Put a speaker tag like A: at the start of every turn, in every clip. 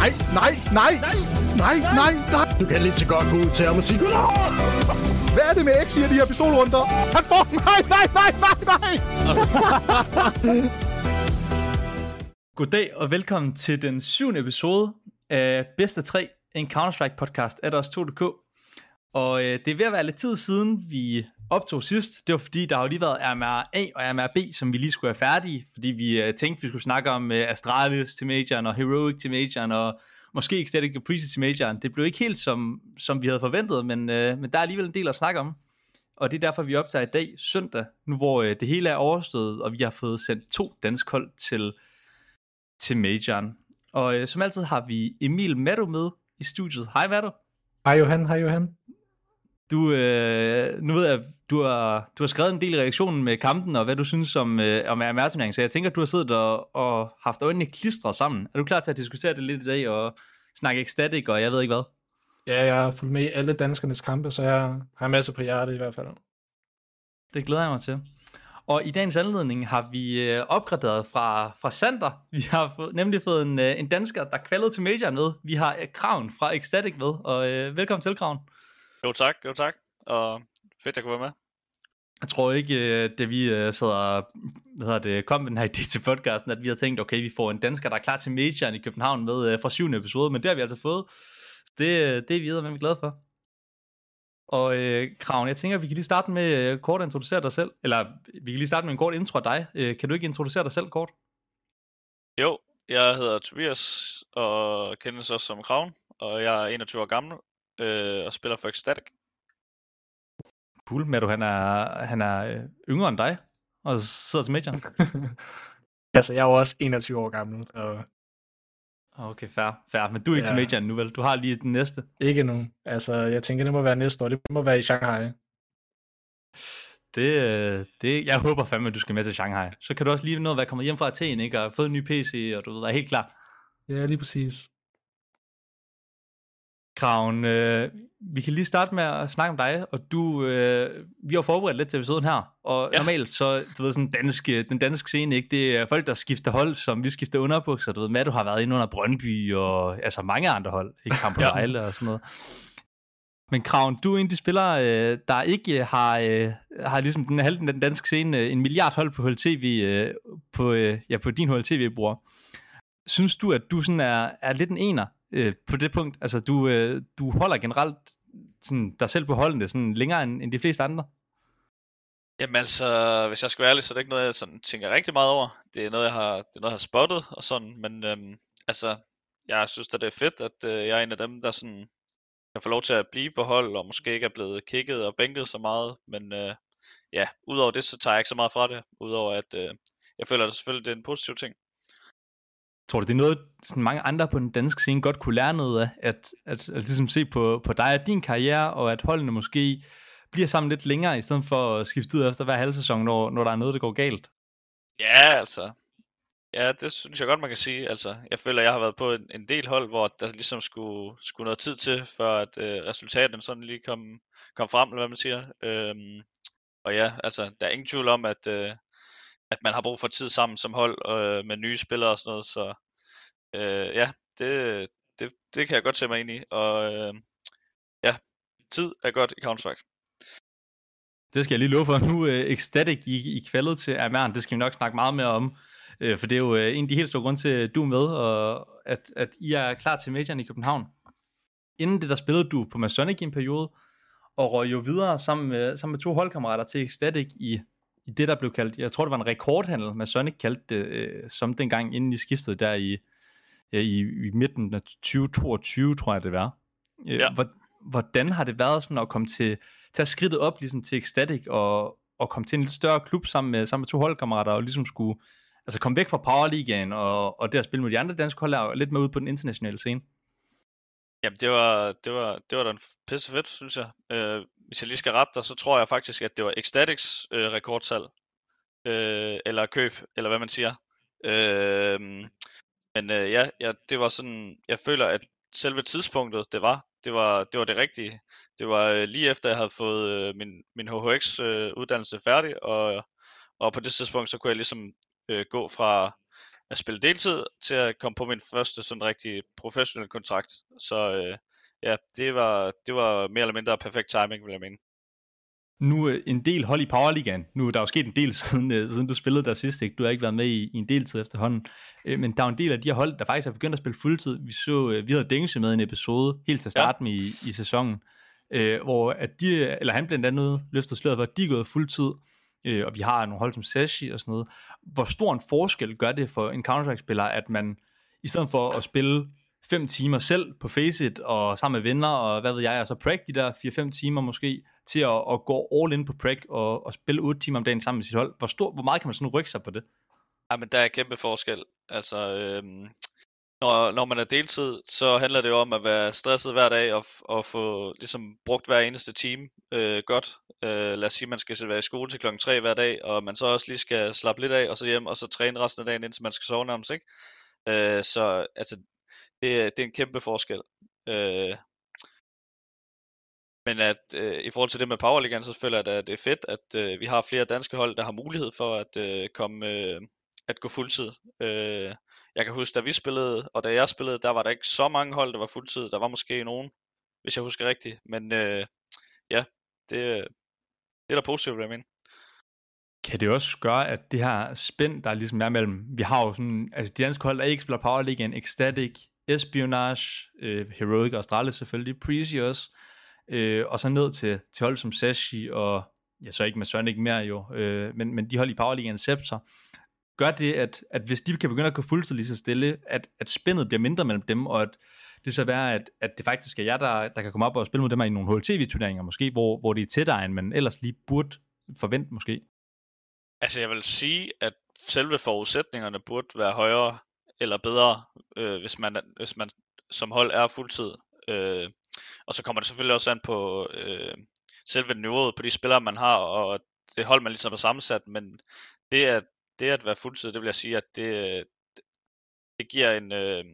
A: Nej, nej, nej, nej, nej, nej.
B: Du kan lige så godt gå ud til ham og sige!
A: Hvad er det med X i de her pistolrunder? Han får. Nej, nej, nej, nej, nej.
C: Goddag og velkommen til den syvende episode af Bedste 3, en Counter-Strike podcast af os 2.dk. Og øh, det er ved at være lidt tid siden, vi optog sidst. Det var fordi, der har jo lige været RMR A og RMR B, som vi lige skulle have færdige, fordi vi øh, tænkte, vi skulle snakke om øh, Astralis til Majoren og Heroic til Majoren og måske Ecstatic og Priest til Majoren. Det blev ikke helt som, som vi havde forventet, men, øh, men der er alligevel en del at snakke om. Og det er derfor, vi optager i dag, søndag, nu hvor øh, det hele er overstået, og vi har fået sendt to dansk hold til, til Majoren. Og øh, som altid har vi Emil Maddo med i studiet. Hej Maddo.
D: Hej Johan, hej Johan.
C: Du, øh, nu ved jeg, du har, du har skrevet en del i reaktionen med kampen, og hvad du synes om, øh, om RMR-turneringen, så jeg tænker, at du har siddet og, og haft øjnene klistret sammen. Er du klar til at diskutere det lidt i dag, og snakke ecstatic, og jeg ved ikke hvad?
D: Ja, jeg har fulgt med i alle danskernes kampe, så jeg har masser på hjertet i hvert fald.
C: Det glæder jeg mig til. Og i dagens anledning har vi øh, opgraderet fra, fra Sander. Vi har få, nemlig fået en, øh, en dansker, der kvalede til Major med. Vi har øh, Kraven fra Ecstatic med, og øh, velkommen til, Kraven.
E: Jo tak, jo tak. Og fedt, at kunne være med.
C: Jeg tror ikke, øh, da vi øh, sad og hvad hedder det, kom med den her idé til podcasten, at vi havde tænkt, okay, vi får en dansker, der er klar til Majoren i København med øh, fra syvende episode, men det har vi altså fået. Det, det er vi videre, men vi er glade for. Og øh, Kraven, jeg tænker, vi kan lige starte med øh, kort at introducere dig selv, eller vi kan lige starte med en kort intro af dig. Øh, kan du ikke introducere dig selv kort?
E: Jo, jeg hedder Tobias, og kendes også som Kraven, og jeg er 21 år gammel, øh, og spiller for Ecstatic.
C: Cool, Mado, han er, han er øh, yngre end dig, og sidder til Major.
D: altså, jeg er jo også 21 år gammel, og
C: Okay, fair, fair. Men du er ikke ja. til Major nu, vel? Du har lige den næste.
D: ikke nu. Altså, jeg tænker, det må være næste år. Det må være i Shanghai.
C: Det, øh, det, jeg håber fandme, at du skal med til Shanghai. Så kan du også lige nå at være kommet hjem fra Athen, ikke? Og fået en ny PC, og du ved, være helt klar.
D: Ja, lige præcis.
C: Kraven, øh, vi kan lige starte med at snakke om dig, og du, øh, vi har forberedt lidt til episoden her, og ja.
E: Ja.
C: normalt så, du ved, sådan dansk, den danske scene, ikke, det er folk, der skifter hold, som vi skifter underbukser, du ved, Matt, du har været inde under Brøndby, og altså mange andre hold, ikke Kamp
E: Ja.
C: Vejle og sådan noget. Men Kraven, du er en af de spillere, øh, der ikke har, øh, har ligesom den halvdelen af den danske scene, øh, en milliard hold på HLTV, øh, på, øh, ja, på din HLTV-bror. Synes du, at du sådan er, er lidt en ener øh, på det punkt? Altså, du, øh, du holder generelt sådan, dig selv på holdene sådan længere end, end de fleste andre?
E: Jamen altså, hvis jeg skal være ærlig, så er det ikke noget, jeg sådan tænker rigtig meget over. Det er noget, jeg har, det er noget, jeg har spottet og sådan, men øhm, altså, jeg synes da, det er fedt, at øh, jeg er en af dem, der sådan kan få lov til at blive på hold, og måske ikke er blevet kigget og bænket så meget, men øh, ja, udover det, så tager jeg ikke så meget fra det, udover at øh, jeg føler, at selvfølgelig det er en positiv ting.
C: Tror du, det er noget, sådan mange andre på den danske scene godt kunne lære noget af, at, at, at ligesom se på, på dig og din karriere, og at holdene måske bliver sammen lidt længere, i stedet for at skifte ud efter hver halv sæson, når, når der er noget, der går galt?
E: Ja, altså. Ja, det synes jeg godt, man kan sige. Altså, jeg føler, jeg har været på en, en del hold, hvor der ligesom skulle, skulle noget tid til, før at øh, resultaterne sådan lige kom, kom frem, eller hvad man siger. Øhm, og ja, altså, der er ingen tvivl om, at, øh, at man har brug for tid sammen som hold øh, med nye spillere og sådan noget. Så øh, ja, det, det, det kan jeg godt se mig ind i. Og øh, ja, tid er godt i Counter-Strike.
C: Det skal jeg lige love for. Nu øh, Ecstatic i, i kvaldet til Amern, det skal vi nok snakke meget mere om. Øh, for det er jo øh, en af de helt store grunde til, at du er med, og at, at I er klar til Majoren i København. Inden det, der spillede du på Masonic i en periode, og røg jo videre sammen med, sammen med to holdkammerater til Ecstatic i, i det, der blev kaldt, jeg tror det var en rekordhandel, Masonic kaldte det, uh, som dengang, inden I skiftede der i, ja, i, i midten af 2022, tror jeg det var. Uh,
E: Ja.
C: hvor, hvordan har det været sådan at komme til, tage skridtet op ligesom til Ecstatic og, og komme til en lidt større klub sammen med, sammen med to holdkammerater og ligesom skulle altså komme væk fra Powerligaen og, og at spille med de andre danske hold og lidt med ud på den internationale scene.
E: Jamen, det var, det var, det var da en pisse fedt, synes jeg. Øh, hvis jeg lige skal rette dig, så tror jeg faktisk, at det var Ecstatics øh, rekordsalg. Øh, eller køb, eller hvad man siger. Øh, men øh, ja, ja, det var sådan, jeg føler, at selve tidspunktet, det var, det var det, var det rigtige. Det var øh, lige efter, jeg havde fået øh, min, min HHX-uddannelse øh, færdig, og, og på det tidspunkt, så kunne jeg ligesom øh, gå fra at spille deltid til at komme på min første sådan rigtig professionelle kontrakt. Så øh, ja, det var, det var mere eller mindre perfekt timing, vil jeg mene.
C: Nu øh, en del hold i Powerligaen. Nu er der jo sket en del siden, øh, siden du spillede der sidst. Ikke? Du har ikke været med i, i en del tid efterhånden. Øh, men der er en del af de her hold, der faktisk er begyndt at spille fuldtid. Vi så, vi havde Dengse med en episode helt til at starte ja. med i, i sæsonen, øh, hvor at de, eller han blandt andet løftede sløret for, at de er gået fuldtid. Øh, og vi har nogle hold som Sashi og sådan noget. Hvor stor en forskel gør det for en Counter-Strike-spiller, at man i stedet for at spille fem timer selv på Faceit og sammen med venner og hvad ved jeg, og så præk de der 4-5 timer måske til at, at gå all in på præk og, og spille 8 timer om dagen sammen med sit hold. Hvor, stor, hvor meget kan man sådan rykke sig på det?
E: Ja, men der er kæmpe forskel. Altså, øhm, når, når man er deltid, så handler det jo om at være stresset hver dag og, og få ligesom brugt hver eneste time øh, godt. Øh, lad os sige, at man skal være i skole til klokken 3 hver dag, og man så også lige skal slappe lidt af, og så hjem, og så træne resten af dagen, indtil man skal sove nærmest, ikke? Øh, så altså, det, det er en kæmpe forskel. Øh, men at øh, i forhold til det med Powerligaen, så føler jeg, at det er fedt, at øh, vi har flere danske hold, der har mulighed for at øh, komme øh, at gå fuldtid. Øh, jeg kan huske, da vi spillede, og da jeg spillede, der var der ikke så mange hold, der var fuldtid. Der var måske nogen, hvis jeg husker rigtigt. Men øh, ja, det, øh, det er da positivt, vil jeg mene.
C: Kan det også gøre, at det her spænd, der ligesom er mellem, vi har jo sådan, altså de danske hold, der ikke spiller Power League, en Ecstatic, Espionage, øh, Heroic astralis selvfølgelig, Precious, øh, og så ned til, til hold som Sashi, og ja, så ikke med Sonic mere jo, øh, men, men de hold i Power League Scepter, gør det, at, at hvis de kan begynde at gå fuldstændig lige så stille, at, at spændet bliver mindre mellem dem, og at det så være, at, at det faktisk er jeg, der, der kan komme op og spille mod dem i nogle HLTV-turneringer måske, hvor, hvor det er tættere, end man ellers lige burde forvente måske.
E: Altså jeg vil sige, at selve forudsætningerne burde være højere eller bedre, øh, hvis, man, hvis man som hold er fuldtid. Øh, og så kommer det selvfølgelig også an på øh, selve niveauet på de spillere, man har, og det hold, man ligesom er sammensat, men det at, det at være fuldtid, det vil jeg sige, at det, det giver en, øh,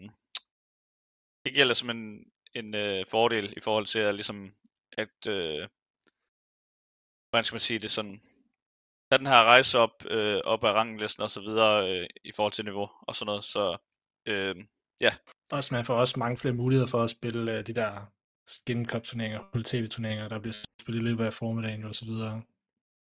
E: det giver ligesom en, en øh, fordel i forhold til at ligesom, at, øh, hvordan skal man sige det sådan, tage den her rejse op, øh, op ad ranglisten og så videre øh, i forhold til niveau og sådan noget. Så øh, ja.
D: Også man får også mange flere muligheder for at spille øh, de der skin cup turneringer, tv-turneringer, der bliver spillet i løbet af formiddagen og så videre.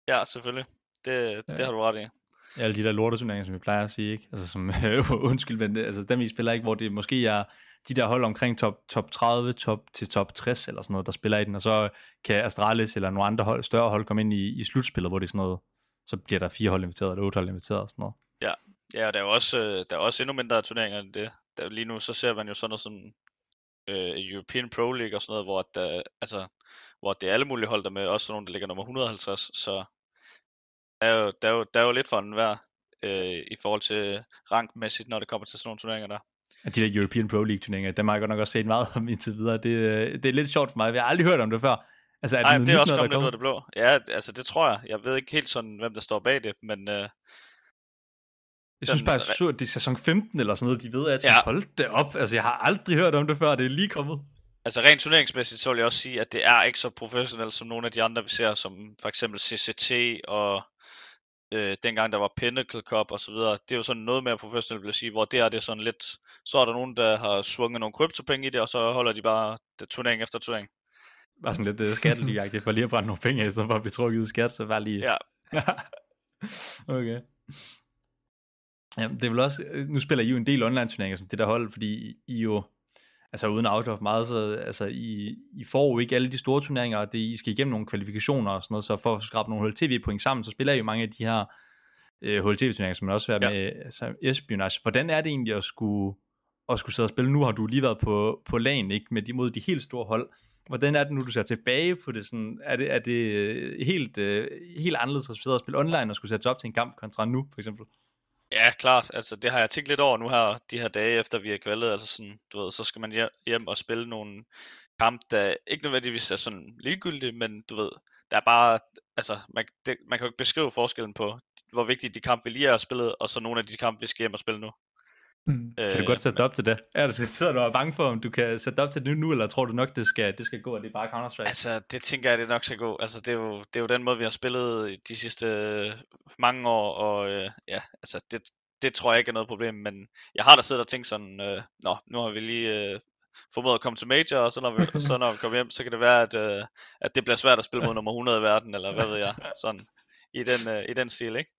E: Ja, selvfølgelig. Det, ja. det har du ret i.
C: Alle de der lorteturneringer, som vi plejer at sige, ikke? Altså som, øh, undskyld, men øh, altså dem vi spiller ikke, hvor det måske er de der hold omkring top, top 30, top til top 60 eller sådan noget, der spiller i den, og så kan Astralis eller nogle andre hold, større hold komme ind i, i slutspillet, hvor det er sådan noget så bliver der fire hold inviteret, eller otte hold inviteret og sådan noget.
E: Ja, ja og der er jo også, øh, der er også endnu mindre turneringer end det. Der, lige nu så ser man jo sådan noget som øh, European Pro League og sådan noget, hvor, der, øh, altså, hvor det er alle mulige hold der med, også sådan nogle, der ligger nummer 150, så der er jo, der er jo, der er jo lidt for den værd øh, i forhold til rankmæssigt, når det kommer til sådan nogle turneringer der.
C: Ja, de der European Pro League turneringer, dem har jeg godt nok også set meget om indtil videre. Det, øh, det er lidt sjovt for mig, jeg har aldrig hørt om det før.
E: Altså, er Nej, det, det er også kommet lidt ud af det blå. Ja, altså det tror jeg. Jeg ved ikke helt sådan, hvem der står bag det, men... Øh,
C: jeg synes bare, at det er sæson 15 eller sådan noget, de ved, at jeg ja. hold det op. Altså, jeg har aldrig hørt om det før, det er lige kommet.
E: Altså rent turneringsmæssigt, så vil jeg også sige, at det er ikke så professionelt som nogle af de andre, vi ser, som for eksempel CCT og øh, dengang der var Pinnacle Cup og så videre. Det er jo sådan noget mere professionelt, vil jeg sige, hvor det er det sådan lidt, så er der nogen, der har svunget nogle kryptopenge i det, og så holder de bare det, turnering efter turnering
C: var sådan lidt uh, skattelyagtigt for lige at brænde nogle penge i stedet for at blive trukket i skat, så bare lige...
E: Ja.
C: okay. Ja, det er vel også, øh, nu spiller I jo en del online turneringer som det der hold, fordi I jo, altså uden at of meget, så altså I, I får jo ikke alle de store turneringer, og det, I skal igennem nogle kvalifikationer og sådan noget, så for at skrabe nogle HLTV point sammen, så spiller I jo mange af de her øh, HLTV turneringer, som man også er ja. med altså, espionage. Hvordan er det egentlig at skulle, at skulle sidde og spille? Nu har du lige været på, på lagen, ikke, med de, mod de helt store hold. Hvordan er det nu, du ser tilbage på det? Sådan, er, det er det øh, helt, uh, helt anderledes at sidde og spille online og skulle sætte op til en kamp kontra nu, for eksempel?
E: Ja, klart. Altså, det har jeg tænkt lidt over nu her, de her dage efter vi er kvalet. Altså sådan, du ved, så skal man hjem og spille nogle kamp, der ikke nødvendigvis er sådan ligegyldige, men du ved, der er bare, altså, man, det, man kan jo ikke beskrive forskellen på, hvor vigtige de kampe, vi lige har spillet, og så nogle af de kampe, vi skal hjem og spille nu.
C: Mm. Øh, kan du godt sætte men... op til det? Er du sidder du og er bange for, om du kan sætte op til det nu, eller tror du nok, det skal, det skal gå, og det er bare Counter-Strike?
E: Altså, det tænker jeg, det nok skal gå. Altså, det er jo, det er jo den måde, vi har spillet de sidste mange år, og øh, ja, altså, det, det tror jeg ikke er noget problem, men jeg har da siddet og tænkt sådan, øh, nå, nu har vi lige øh, formået at komme til Major, og så når vi, så når vi kommer hjem, så kan det være, at, øh, at det bliver svært at spille mod nummer 100 i verden, eller hvad ved jeg, sådan i den, øh, i den stil, ikke?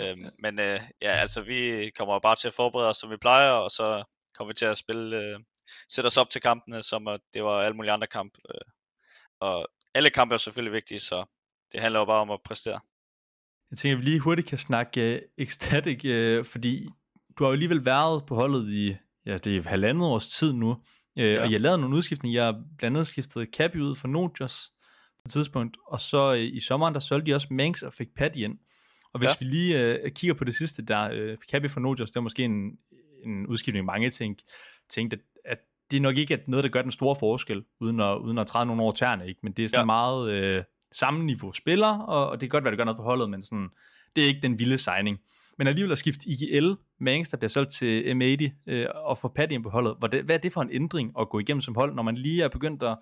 E: Øhm, men øh, ja, altså vi kommer bare til at forberede os, som vi plejer, og så kommer vi til at spille, øh, sætte os op til kampene, som at det var alle mulige andre kampe. Øh, og alle kampe er selvfølgelig vigtige, så det handler jo bare om at præstere.
C: Jeg tænker, at vi lige hurtigt kan snakke uh, Ecstatic, uh, fordi du har jo alligevel været på holdet i, ja, det er halvandet års tid nu, uh, ja. og jeg lavede nogle udskiftninger. Jeg har blandt andet skiftet Cappy ud for Nojos på et tidspunkt, og så uh, i sommeren, der solgte de også Manx og fik Patty ind. Og hvis ja. vi lige uh, kigger på det sidste, der uh, Cappy for Nojos, det var måske en, en udskiftning, mange tænkte, tænkte, at, at det er nok ikke noget, der gør den store forskel, uden at, uden at træde nogle over tæerne, ikke? men det er sådan ja. meget øh, samme niveau spiller, og, og det kan godt være, det gør noget for holdet, men sådan, det er ikke den vilde signing. Men alligevel at skifte IGL, Mangs, der bliver solgt til M80, øh, og få Patty ind på holdet, hvad, det, hvad er det for en ændring at gå igennem som hold, når man lige er begyndt at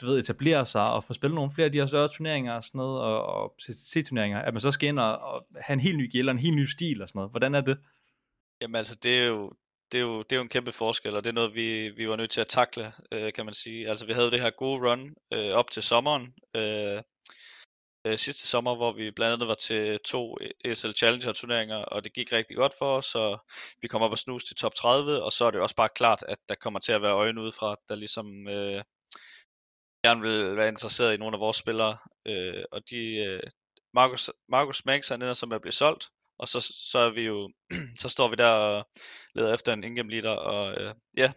C: du ved, etablere sig og få spillet nogle flere af de her større turneringer og sådan noget, og, og C-turneringer, at man så skal ind og, og have en helt ny gæld og en helt ny stil og sådan noget. Hvordan er det?
E: Jamen altså, det er jo, det er, jo, det er jo en kæmpe forskel, og det er noget, vi, vi var nødt til at takle, øh, kan man sige. Altså, vi havde det her gode run øh, op til sommeren, øh, øh, sidste sommer, hvor vi blandt andet var til to ESL Challenger turneringer, og det gik rigtig godt for os, så vi kom op og snus til top 30, og så er det også bare klart, at der kommer til at være øjne udefra, der ligesom øh, gerne vil være interesseret i nogle af vores spillere, øh, og de, øh, Markus, Markus Manx, han ender som at blive solgt, og så, så er vi jo, så står vi der og leder efter en ingame leader, og øh, ja,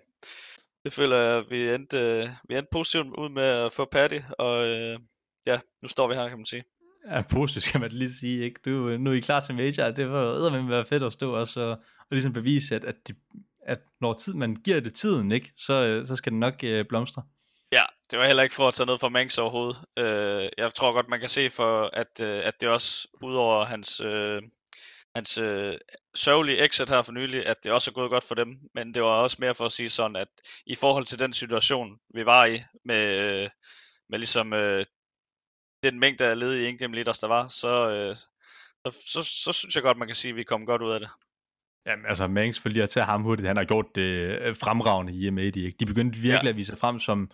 E: det føler jeg, vi endte, øh, vi endte positivt ud med at få Patty, og øh, ja, nu står vi her, kan man sige.
C: Ja, positivt skal man lige sige, ikke? Du, nu er I klar til major, det var med være fedt at stå også, og, og ligesom bevise, at, at, de, at når tid, man giver det tiden, ikke? Så, øh, så skal det nok øh, blomstre.
E: Ja, det var heller ikke for at tage noget fra Manx overhovedet. Øh, jeg tror godt, man kan se for, at, øh, at det også, udover hans, øh, hans øh, sørgelige exit her for nylig, at det også er gået godt for dem, men det var også mere for at sige sådan, at i forhold til den situation, vi var i, med, øh, med ligesom øh, den mængde af ledige in-game leaders, der var, så, øh, så, så, så synes jeg godt, man kan sige, at vi kom godt ud af det.
C: Jamen altså, Mangs for lige at tage ham hurtigt, han har gjort det øh, fremragende i M80. Ikke? De begyndte virkelig ja. at vise sig frem som,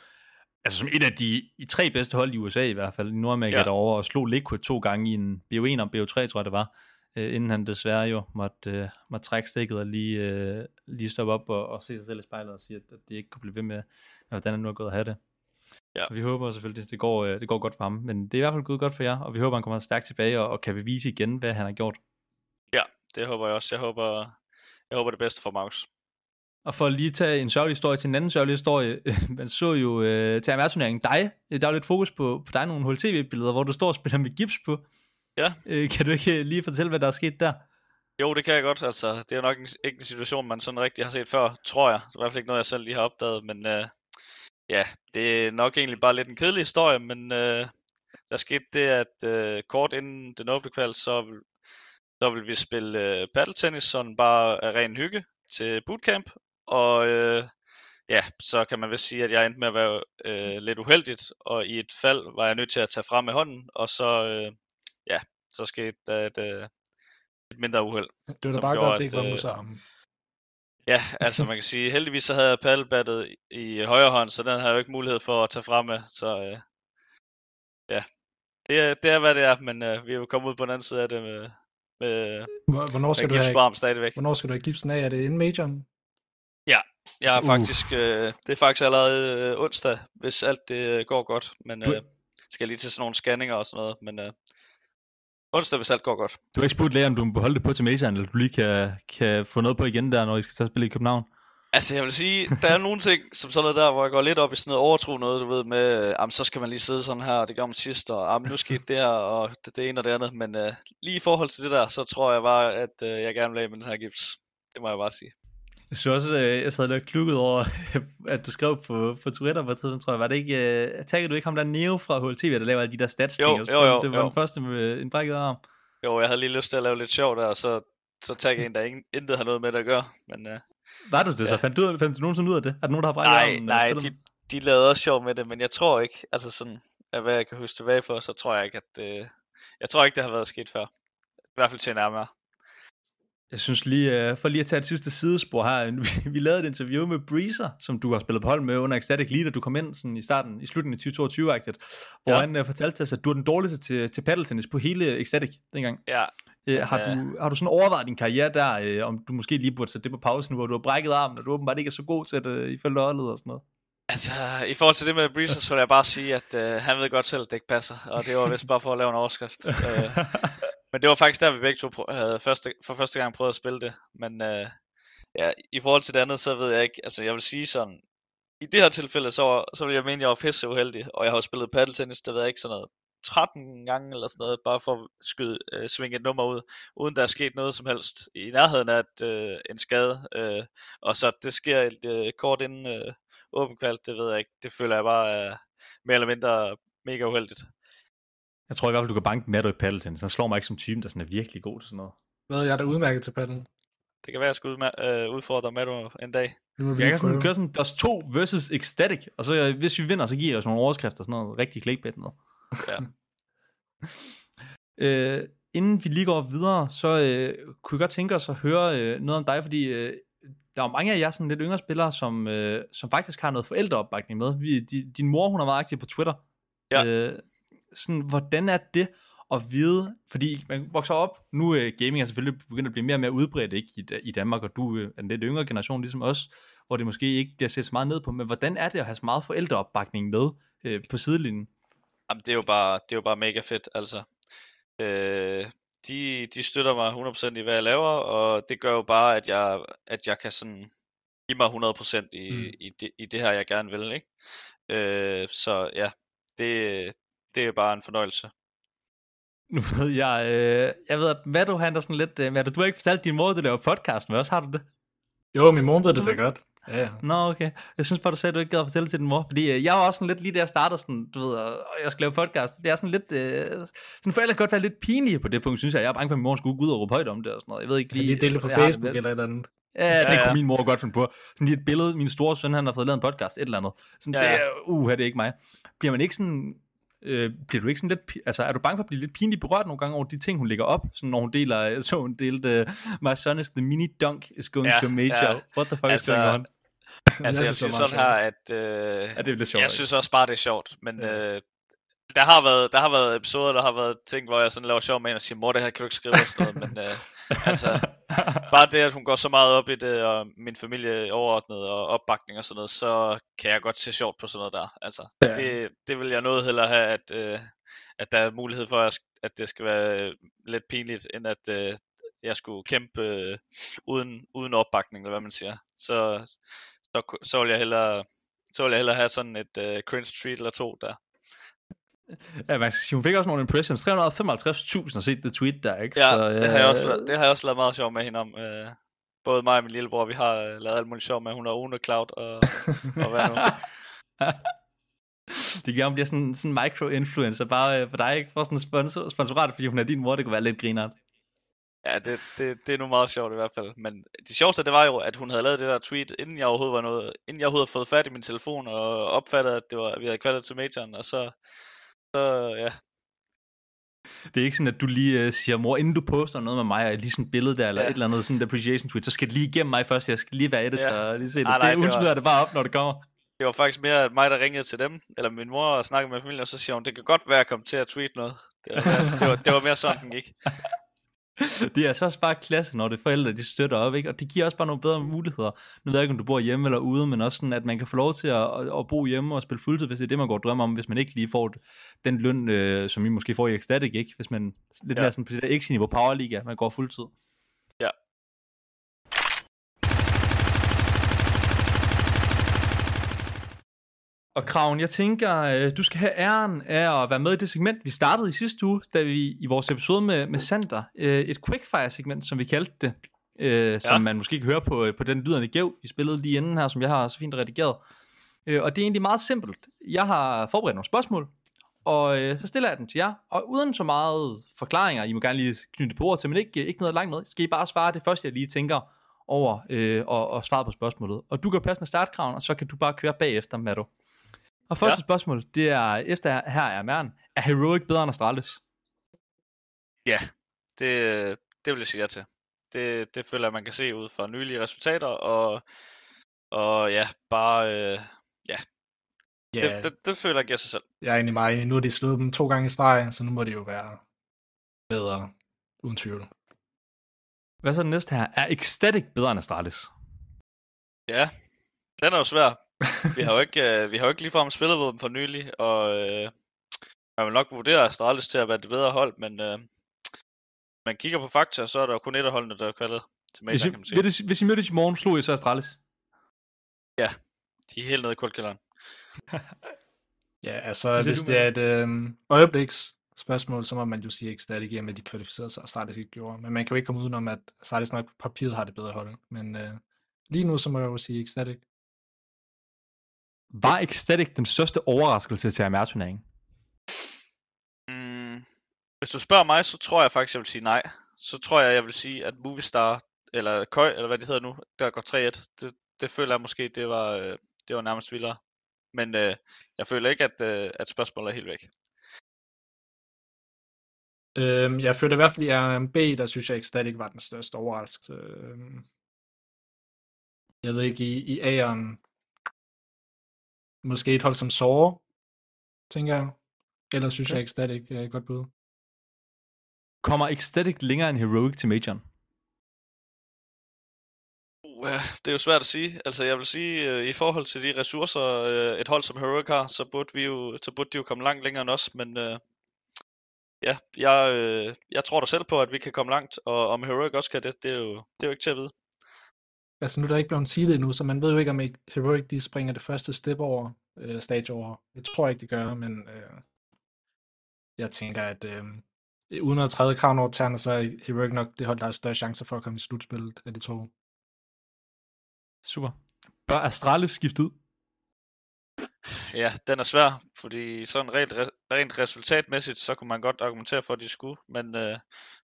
C: altså som et af de i tre bedste hold i USA i hvert fald, i Nordamerika ja. derovre, og slog Liquid to gange i en BO1 og BO3, tror jeg det var øh, inden han desværre jo måtte, øh, måtte trække stikket og lige, øh, lige stoppe op og, og se sig selv i spejlet og sige, at, at det ikke kunne blive ved med, hvordan han nu er gået at have det. Ja. Og vi håber selvfølgelig, det går, øh, det går godt for ham, men det er i hvert fald gået godt for jer, og vi håber, han kommer stærkt tilbage og, og kan bevise igen, hvad han har gjort.
E: Ja, det håber jeg også. Jeg håber, jeg håber det bedste for Maus.
C: Og for at lige tage en sørgelig historie til en anden sørgelig historie, man så jo øh, til MR-turneringen dig, der er lidt fokus på, på dig nogle HLTV-billeder, hvor du står og spiller med gips på.
E: Ja.
C: Øh, kan du ikke lige fortælle, hvad der er sket der?
E: Jo, det kan jeg godt. Altså, det er nok en, ikke en situation, man sådan rigtig har set før, tror jeg. Det er i hvert fald ikke noget, jeg selv lige har opdaget, men øh, ja, det er nok egentlig bare lidt en kedelig historie, men øh, der skete det, at øh, kort inden den åbne kval, så, så vil vi spille øh, paddeltennis, sådan bare af ren hygge til bootcamp, og øh, ja, så kan man vel sige, at jeg endte med at være øh, lidt uheldigt, og i et fald var jeg nødt til at tage frem med hånden, og så øh, ja, så skete der et, øh, et mindre uheld.
D: Det var da bare godt, at det ikke var mod sammen.
E: Ja, altså man kan sige, heldigvis så havde jeg paddlebattet i højre hånd, så den havde jeg jo ikke mulighed for at tage frem med, så øh, ja, det er, det er hvad det er, men øh, vi er jo kommet ud på den anden side af det med, med,
D: hvornår skal
E: med
D: du have,
E: stadigvæk.
D: Hvornår skal du have gipsen af? Er det inden majoren?
E: Jeg er uh. faktisk, øh, det er faktisk allerede øh, onsdag, hvis alt det øh, går godt, men øh, skal lige til sådan nogle scanninger og sådan noget, men øh, Onsdag, hvis alt går godt.
C: Du har ikke spurgt læger, om du må beholde det på til Mason, eller du lige kan, kan få noget på igen der, når I skal tage spille i København?
E: Altså, jeg vil sige, der er nogle ting, som sådan noget der, hvor jeg går lidt op i sådan noget overtro noget, du ved, med, am, så skal man lige sidde sådan her, og det gør man sidst, og am, nu skete det her, og det, det ene og det andet, men uh, lige i forhold til det der, så tror jeg bare, at uh, jeg gerne vil af med den her gips. Det må jeg bare sige.
C: Jeg synes også, øh, jeg sad lidt klukket over, at du skrev på, på Twitter på tiden, tror jeg. Var det ikke, uh, taggede du ikke ham der Neo fra HLTV, der laver alle de der stats
E: jo,
C: ting?
E: Jo, jo,
C: Det var
E: jo.
C: den første med en brækket arm.
E: Jo, jeg havde lige lyst til at lave lidt sjov der, og så, så taggede en, der ingen, intet har noget med det at gøre. Men, uh,
C: var du det ja. så? Fandt du, fandt du nogensinde ud af det? Er der nogen, der har brækket
E: nej,
C: armen?
E: Nej, de, de lavede også sjov med det, men jeg tror ikke, altså sådan, af hvad jeg kan huske tilbage for, så tror jeg ikke, at uh, jeg tror ikke, det har været sket før. I hvert fald til nærmere.
C: Jeg synes lige, uh, for lige at tage et sidste sidespor her, vi, lavede et interview med Breezer, som du har spillet på hold med under Ecstatic Leader, du kom ind sådan i starten, i slutningen af 2022-agtigt, hvor
E: Ja.
C: han uh, fortalte os, at du er den dårligste til, til paddeltennis på hele Ecstatic dengang.
E: Ja,
C: Uh, har,
E: øh,
C: du, har du sådan overvejet din karriere der, om du måske lige burde sætte det på pause nu, hvor du har brækket armen, og du åbenbart ikke er så god til det uh, ifølge og sådan noget?
E: altså i forhold til det med Breezer, så vil jeg bare sige, at øh, han ved godt selv, at det ikke passer. Og det var vist bare for at lave en overskrift. øh, men det var faktisk der, vi begge to havde første, for første gang prøvet at spille det. Men øh, ja, i forhold til det andet, så ved jeg ikke, altså jeg vil sige sådan, i det her tilfælde, så, så vil jeg mene, at jeg var pisse uheldig, og jeg har jo spillet paddeltennis, det ved jeg ikke, sådan noget 13 gange eller sådan noget, bare for at skyde, øh, svinge et nummer ud, uden der er sket noget som helst i nærheden af et, øh, en skade. Øh, og så det sker et, øh, kort inden øh, åben kvalt, det ved jeg ikke. Det føler jeg bare er mere eller mindre mega uheldigt.
C: Jeg tror i hvert fald, du kan banke med dig i paddeltennis. Han slår mig ikke som typen, der sådan er virkelig god til sådan noget.
D: Hvad, jeg er da udmærket til paddle.
E: Det kan være, at jeg skal udma- øh, udfordre Mado en dag.
D: Det
C: Jeg kan sådan køre sådan DOS 2 versus Ecstatic, og så øh, hvis vi vinder, så giver jeg os nogle overskrifter og sådan noget rigtig clickbait noget.
E: Ja.
C: øh, inden vi lige går videre, så øh, kunne jeg godt tænke os at høre øh, noget om dig, fordi øh, der er mange af jer sådan lidt yngre spillere, som, øh, som faktisk har noget forældreopbakning med. Vi, di, din mor, hun er meget aktiv på Twitter.
E: Ja.
C: Øh, sådan, hvordan er det at vide, fordi man vokser op, nu er gaming er selvfølgelig begyndt at blive mere og mere udbredt ikke, i, i Danmark, og du øh, er en lidt yngre generation ligesom os, hvor det måske ikke bliver set så meget ned på, men hvordan er det at have så meget forældreopbakning med øh, på sidelinjen?
E: Jamen, det er jo bare, det er jo bare mega fedt, altså. Øh, de, de støtter mig 100% i, hvad jeg laver, og det gør jo bare, at jeg, at jeg kan sådan give mig 100% i,
D: mm.
E: i, det, i det her, jeg gerne vil, ikke? Øh, så ja, det, det er bare en fornøjelse.
C: Nu ved jeg, øh, jeg ved, at Maddo, han er sådan lidt, øh, Maddo, du har ikke fortalt din mor, at du laver podcast med os, har du det?
D: Jo, min mor ved det da godt. Ja, ja.
C: Nå, okay. Jeg synes bare, du sagde, at du ikke gad at fortælle til din mor. Fordi øh, jeg var også sådan lidt lige da jeg startede, sådan, du ved, og jeg skal lave podcast. Det er sådan lidt, øh, sådan forældre kan godt være lidt pinlige på det punkt, synes jeg. Jeg er bange for, at min mor skulle gå ud og råbe højt om det og sådan noget. Jeg ved ikke
D: Kan
C: lige.
D: lige dele det på
C: jeg
D: Facebook
C: lidt-
D: eller et eller andet.
C: Ja, det
E: Ja,
C: kunne
E: ja.
C: min mor godt finde på. Sådan lige et billede, min store søn, han har fået lavet en podcast, et eller andet. Sådan,
E: Ja,
C: det
E: ja.
C: er, uh, det er ikke mig. Bliver man ikke sådan, øh, bliver du ikke sådan lidt, altså er du bange for at blive lidt pinligt berørt nogle gange over de ting, hun lægger op? Sådan når hun deler, jeg så hun delte, uh, my son is the mini dunk is going
E: Ja,
C: to major.
E: ja.
C: What the fuck
E: Altså,
C: is going on?
E: Altså, jeg
D: synes,
E: sige
D: er
E: sådan her, at øh,
C: Ja, det er lidt sjovt.
E: jeg synes også bare, det er sjovt, men
D: Ja.
E: øh, der har været, der har været episoder, der har været ting, hvor jeg sådan laver sjov med hende og siger, mor, det her kan du ikke skrive og sådan noget, men øh, altså, bare det, at hun går så meget op i det, og min familie overordnet og opbakning og sådan noget, så kan jeg godt se sjovt på sådan noget der. Altså,
D: Ja.
E: det, det vil jeg noget hellere have, at, øh, at der er mulighed for, at, det skal være øh, lidt pinligt, end at øh, jeg skulle kæmpe øh, uden, uden opbakning, eller hvad man siger. Så, så, så vil jeg hellere, så vil jeg hellere have sådan et øh, cringe treat eller to der.
C: Ja, man hun fik også nogle impressions. 355.000 har set det tweet der, ikke?
E: Ja,
C: Så,
E: det, har jeg også,
C: øh,
E: lavet- det har jeg også lavet meget sjov med hende om. Øh, både mig og min lillebror, vi har øh, lavet alt muligt sjov med. Hun har One Cloud og, og hvad nu.
C: det gør, hun bliver sådan, sådan micro-influencer, bare øh, for dig, ikke? For sådan en sponsor, sponsorat, fordi hun er din mor, det kunne være lidt grineren.
E: Ja, det, det, det er nu meget sjovt i hvert fald. Men det sjoveste, det var jo, at hun havde lavet det der tweet, inden jeg overhovedet var noget, inden jeg overhovedet havde fået fat i min telefon og opfattet, at det var, at vi havde kvalget til majoren, og så, så ja,
C: Det er ikke sådan, at du lige uh, siger, mor, inden du poster noget med mig, og lige sådan et billede der, eller
E: Ja.
C: et eller andet sådan appreciation tweet, så skal det lige igennem mig først, jeg skal lige være editor,
E: Ja.
C: og lige se det.
E: Ah, nej,
C: det,
E: det var-
C: det bare op, når det kommer.
E: det var faktisk mere mig, der ringede til dem, eller min mor og snakkede med familien, og så siger hun, det kan godt være, at jeg kom til at tweet noget. Det var, mere- det var, det var mere sådan, den gik.
C: Det er altså også bare klasse, når det er forældre, de støtter op, ikke? Og det giver også bare nogle bedre muligheder. Nu ved jeg ikke, om du bor hjemme eller ude, men også sådan, at man kan få lov til at, at, bo hjemme og spille fuldtid, hvis det er det, man går og drømmer om, hvis man ikke lige får den løn, øh, som I måske får i Ecstatic, ikke? Hvis man lidt
E: Ja.
C: mere sådan på det der X-niveau Powerliga, man går fuldtid. Og Kraven, jeg tænker, øh, du skal have æren af at være med i det segment, vi startede i sidste uge, da vi i vores episode med, med Sander, øh, et quickfire-segment, som vi kaldte det, øh, som
E: Ja.
C: man måske kan høre på, på den lydende gæv, vi spillede lige inden her, som jeg har så fint redigeret. Øh, og det er egentlig meget simpelt. Jeg har forberedt nogle spørgsmål, og øh, så stiller jeg dem til jer, og uden så meget forklaringer, I må gerne lige knytte på ord til, men ikke, ikke noget langt med, skal I bare svare det første, jeg lige tænker over, øh, og, og svare på spørgsmålet. Og du kan passende starte, Kraven, og så kan du bare køre bagefter, Matto. Og første ja. Spørgsmål, det er, efter her er Mern, er Heroic bedre end Astralis?
E: Ja, det, det vil jeg sige ja til. Det, det føler jeg, man kan se ud fra nylige resultater, og, og ja, bare, øh, ja,
D: Ja,
E: det, det, det føler jeg giver sig selv.
D: jeg er egentlig meget enig. Nu har de slået dem to gange i streg, så nu må det jo være bedre, uden tvivl.
C: Hvad så den næste her? Er Ecstatic bedre end Astralis?
E: Ja, den er jo svær. Vi har jo ikke, øh, vi har jo ikke ligefrem spillet mod dem for nylig, og øh, man vil nok vurdere Astralis til at være det bedre hold, men øh, man kigger på fakta, så er der jo kun et af holdene, der er kvaldet til
C: Hvis I,
E: kan man sige.
C: hvis, I, hvis I mødtes i morgen, slog I så Astralis?
E: De er helt nede i kuldkælderen.
D: Ja, altså hvis det er et øh, øjebliks spørgsmål, så må man jo sige Ecstatic i med de kvalificerede sig, og Astralis ikke gjorde. Men man kan jo ikke komme udenom, at Astralis nok på papiret har det bedre hold. Men øh, lige nu, så må jeg jo sige Ecstatic.
C: Var Ecstatic den største overraskelse til AMR-turneringen?
E: Mm, hvis du spørger mig, så tror jeg faktisk, jeg vil sige nej. Så tror jeg, jeg vil sige, at Movistar, eller Køj, eller hvad det hedder nu, der går 3-1, det, det føler jeg måske, det var, øh, det var nærmest vildere. Men øh, jeg føler ikke, at, øh, at spørgsmålet er helt væk.
D: Øhm, jeg føler i hvert fald, i RMB, der synes jeg Ecstatic var den største overraskelse. Øhm, jeg ved ikke, i, i A'eren, måske et hold som Sore, tænker jeg. Ellers synes
C: Okay.
D: jeg Ecstatic er et godt bud.
C: Kommer Ecstatic længere end Heroic til Majoren?
E: Uh, det er jo svært at sige. Altså, jeg vil sige, øh, i forhold til de ressourcer, øh, et hold som Heroic har, så burde, vi jo, så burde de jo komme langt længere end os, men øh, ja, jeg, øh, jeg tror da selv på, at vi kan komme langt, og om Heroic også kan det, det er jo, det er jo ikke til at vide.
D: Altså nu er der ikke blevet seedet endnu, så man ved jo ikke, om ikke Heroic de springer det første step over, øh, stage over. Jeg tror ikke, det gør, men øh, jeg tænker, at øh, uden at træde kraven over tæerne, så er Heroic nok det hold, der har større chancer for at komme i slutspillet af de to.
C: Super. Bør Astralis skifte ud?
E: Ja, den er svær, fordi sådan rent, re- rent resultatmæssigt, så kunne man godt argumentere for, at de skulle, men øh,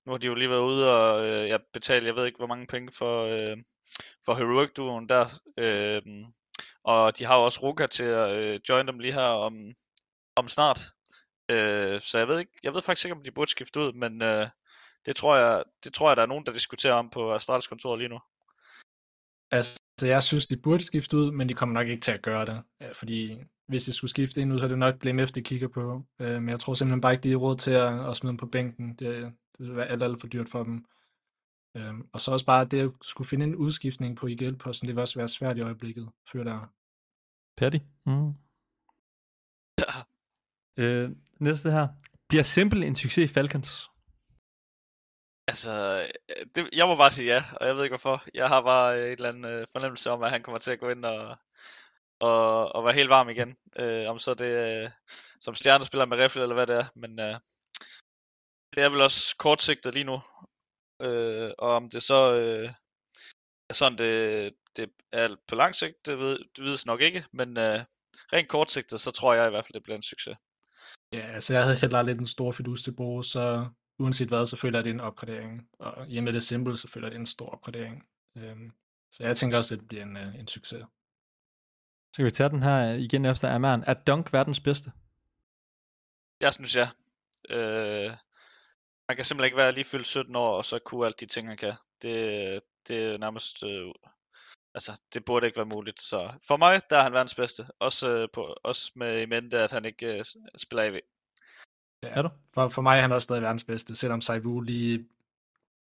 E: nu har de jo lige været ude og øh, jeg betale, jeg ved ikke hvor mange penge for, øh, for Heroic Duoen der, øh, og de har jo også Ruka til at øh, join dem lige her om, om snart, øh, så jeg ved ikke, jeg ved faktisk ikke, om de burde skifte ud, men øh, det tror jeg, det tror jeg, der er nogen, der diskuterer om på Astralis kontor lige nu.
D: Altså, jeg synes, de burde skifte ud, men de kommer nok ikke til at gøre det. Fordi hvis de skulle skifte ind ud, så er det nok BMF, de kigger på. Øh, men jeg tror simpelthen bare ikke, de er råd til at, at smide dem på bænken. Det, det vil være alt, alt for dyrt for dem. Øh, og så også bare det at skulle finde en udskiftning på IGL-posten, det vil også være svært i øjeblikket, føler jeg.
C: Patty? Mm. Øh, næste her. Bliver Simple en succes i Falcons?
E: Altså, øh, det, jeg må bare sige ja, og jeg ved ikke hvorfor. Jeg har bare øh, et eller andet øh, fornemmelse om, at han kommer til at gå ind og, og, og være helt varm igen. Øh, om så det øh, som stjernespiller med rifle eller hvad det er. Men øh, det er vel også kortsigtet lige nu. Øh, og om det så øh, er sådan, det, det er på lang sigt, det, ved, det vides nok ikke. Men øh, rent kortsigtet, så tror jeg i hvert fald, det bliver en succes.
D: Ja, altså jeg havde heller lidt en stor fidus til Bo, så uanset hvad, så føler jeg, at det er en opgradering. Og i og med det simple, så føler jeg, det er en stor opgradering. Øhm, så jeg tænker også, at det bliver en, øh, en succes.
C: Så kan vi tage den her igen efter Amern. Er Dunk verdens bedste?
E: Jeg synes, ja. Øh, man kan simpelthen ikke være lige fyldt 17 år, og så kunne alt de ting, han kan. Det, det er nærmest... Øh, altså, det burde ikke være muligt. Så for mig, der er han verdens bedste. Også, øh, på, også med i mente, at han ikke øh, spiller AV.
D: Ja.
C: Er du?
D: For, for mig er han også stadig verdens bedste. Selvom Saivu lige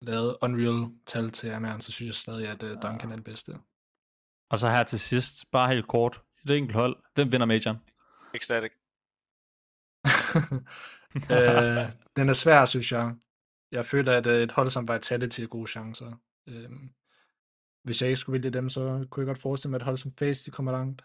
D: lavede Unreal-tal til Amern, så synes jeg stadig, at uh, Duncan er den bedste.
C: Og så her til sidst, bare helt kort. Et enkelt hold. Hvem vinder majoren?
E: Ecstatic.
D: øh, den er svær, synes jeg. Jeg føler, at øh, et hold som Vitality har gode chancer. Øh, hvis jeg ikke skulle vælge dem, så kunne jeg godt forestille mig, at et hold som Face, de kommer langt.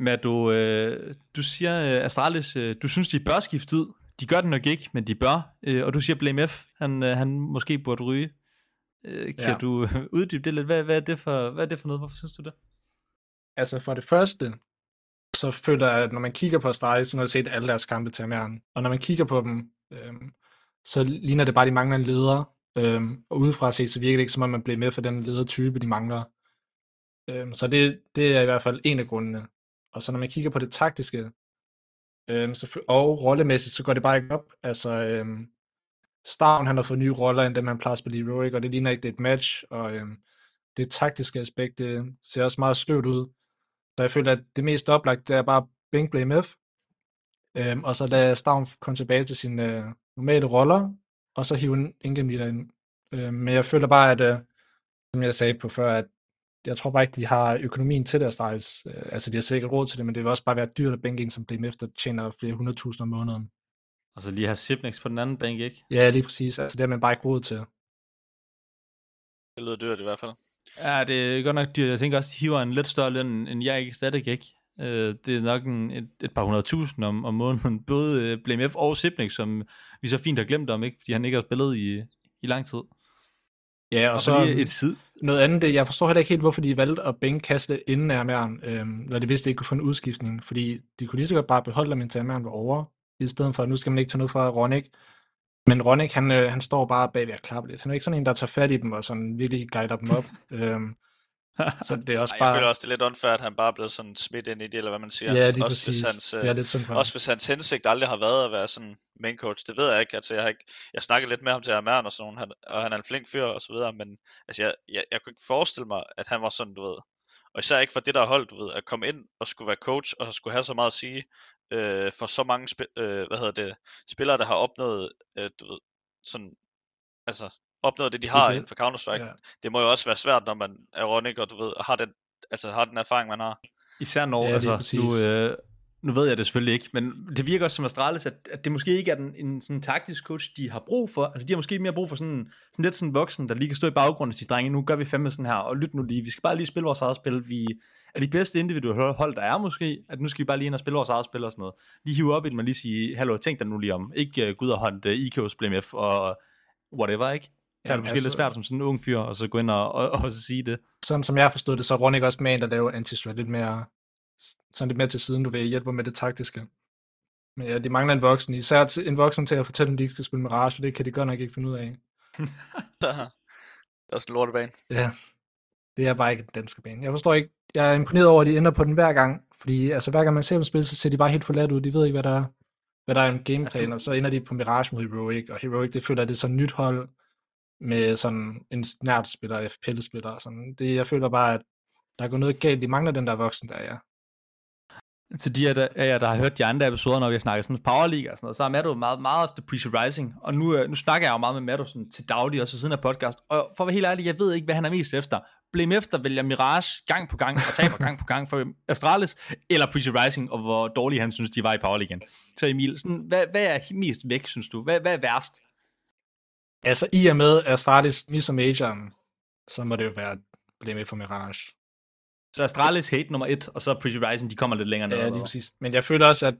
C: Men du, øh, du siger, øh, Astralis, øh, du synes, de bør skifte ud. De gør det nok ikke, men de bør. Øh, og du siger, Blame F, han, øh, han måske burde ryge. Øh, kan
D: Ja.
C: du øh, uddybe det lidt? Hvad, hvad, er det for, hvad er det for noget? Hvorfor synes du det?
D: Altså for det første, så føler jeg, at når man kigger på Astralis, så har jeg set alle deres kampe til Ameren, Og når man kigger på dem, øhm, så ligner det bare, at de mangler en leder. Øhm, og udefra set, så virker det ikke som om, man bliver med for den ledertype, de mangler. Øhm, så det, det er i hvert fald en af grundene. Og så når man kigger på det taktiske, Øhm, så, og rollemæssigt, så går det bare ikke op. Altså, øhm, Stavn, han har fået nye roller, end dem han plejer at spille i Heroic, og det ligner ikke, det er et match, og øhm, det taktiske aspekt, det ser også meget sløvt ud. Så jeg føler, at det mest oplagt, det er bare Bink Blame F, øhm, og så lade Stavn komme tilbage til sine øh, normale roller, og så hive en Ingame ind. Øhm, men jeg føler bare, at, øh, som jeg sagde på før, at jeg tror bare ikke, de har økonomien til at starte. Øh, altså, de har sikkert råd til det, men det vil også bare være dyrt at bænke en som Blame efter tjener flere hundredtusind om måneden.
C: Og så lige have Sibnix på den anden bænk, ikke?
D: Ja, lige præcis. Altså, det har man bare ikke råd til.
E: Det lyder dyrt i hvert fald.
C: Ja, det er godt nok dyrt. Jeg tænker også, de hiver en lidt større løn, end jeg ikke stadig ikke. Øh, det er nok en, et, et par hundredtusind om, om måneden. Både øh, Blame F og Sibnix, som vi så fint har glemt om, ikke? Fordi han ikke har spillet i, i lang tid.
D: Ja, og,
C: Og
D: så
C: et sid.
D: noget andet, det, jeg forstår heller ikke helt, hvorfor de valgte at bænke Kaste inden Ermæren, øhm, når de vidste, de ikke kunne få en udskiftning. Fordi de kunne lige så godt bare beholde ham, indtil Ermæren var over, i stedet for, at nu skal man ikke tage noget fra Ronik. Men Ronik, han, øh, han står bare bagved at klappe lidt. Han er ikke sådan en, der tager fat i dem og sådan virkelig guider dem op. øhm, så det er også
E: Ej,
D: bare...
E: jeg føler også, det er lidt unfair, at han bare er blevet sådan smidt ind i det, eller hvad man siger.
D: ja, lige
E: også
D: præcis.
E: Hvis hans, øh,
D: det er lidt synd for ham.
E: også hvis hans hensigt aldrig har været at være sådan main coach, det ved jeg ikke. Altså, jeg, har ikke, jeg snakkede lidt med ham til Amern og sådan han, og han er en flink fyr og så videre, men altså, jeg, jeg, jeg kunne ikke forestille mig, at han var sådan, du ved. Og især ikke for det, der er holdt, du ved, at komme ind og skulle være coach, og så skulle have så meget at sige øh, for så mange spi- øh, hvad hedder det, spillere, der har opnået, øh, du ved, sådan, altså, opnået det, de har
D: det.
E: inden for Counter-Strike.
D: Ja.
E: Det må jo også være svært, når man er Ronik, og du ved, og har den, altså, har den erfaring, man har.
C: Især når,
D: Ja,
C: altså, nu,
D: præcis.
C: øh, nu ved jeg det selvfølgelig ikke, men det virker også som Astralis, at, at det måske ikke er den, en sådan taktisk coach, de har brug for. Altså, de har måske mere brug for sådan, sådan lidt sådan en voksen, der lige kan stå i baggrunden og sige, drenge, nu gør vi fandme sådan her, og lyt nu lige, vi skal bare lige spille vores eget spil. Vi er de bedste individuelle hold, der er måske, at nu skal vi bare lige ind og spille vores eget spil og sådan noget. Lige hive op i den og lige sige, hallo, tænk dig nu lige om. Ikke uh, gå ud og hånd uh, IK's Blame F og whatever, ikke? Det er måske altså, lidt svært som sådan en ung fyr, og så gå ind og, og, og, og sige det.
D: sådan som jeg forstået det, så er Ronik også med en, der laver anti lidt mere, sådan lidt mere til siden, du ved, hjælper med det taktiske. Men ja, de mangler en voksen, især en voksen til at fortælle dem, de ikke skal spille Mirage, det kan de godt nok ikke finde ud af.
E: det er også en lortebane.
D: Ja, det er bare ikke den danske bane. Jeg forstår ikke, jeg er imponeret over, at de ender på den hver gang, fordi altså, hver gang man ser dem spille, så ser de bare helt forladt ud, de ved ikke, hvad der er, hvad der er en gameplan, og så ender de på Mirage mod Heroic, og Heroic, det føler jeg, det er sådan nyt hold, med sådan en snært spiller, FPL-spiller, og sådan. Det, jeg føler bare, at der er gået noget galt, de mangler den der voksen der, ja
C: til de af der, jer, der har hørt de andre episoder, når vi har snakket sådan Power League og sådan noget, så er Matto meget, meget efter Rising, og nu, øh, nu snakker jeg jo meget med Matto sådan til daglig, også siden af podcast, og for at være helt ærlig, jeg ved ikke, hvad han er mest efter. Blame efter vælger Mirage gang på gang, og taber gang på gang for Astralis, eller Pressurizing, og hvor dårlige han synes, de var i Power League. Så Emil, sådan, hvad, hvad er mest væk, synes du? Hvad, hvad er værst?
D: Altså, i og med Astralis misser majoren, så må det jo være Blame for Mirage.
C: Så Astralis hate nummer et, og så Pressurizing, de kommer lidt længere ned.
D: Ja,
C: eller
D: lige præcis. Men jeg føler også, at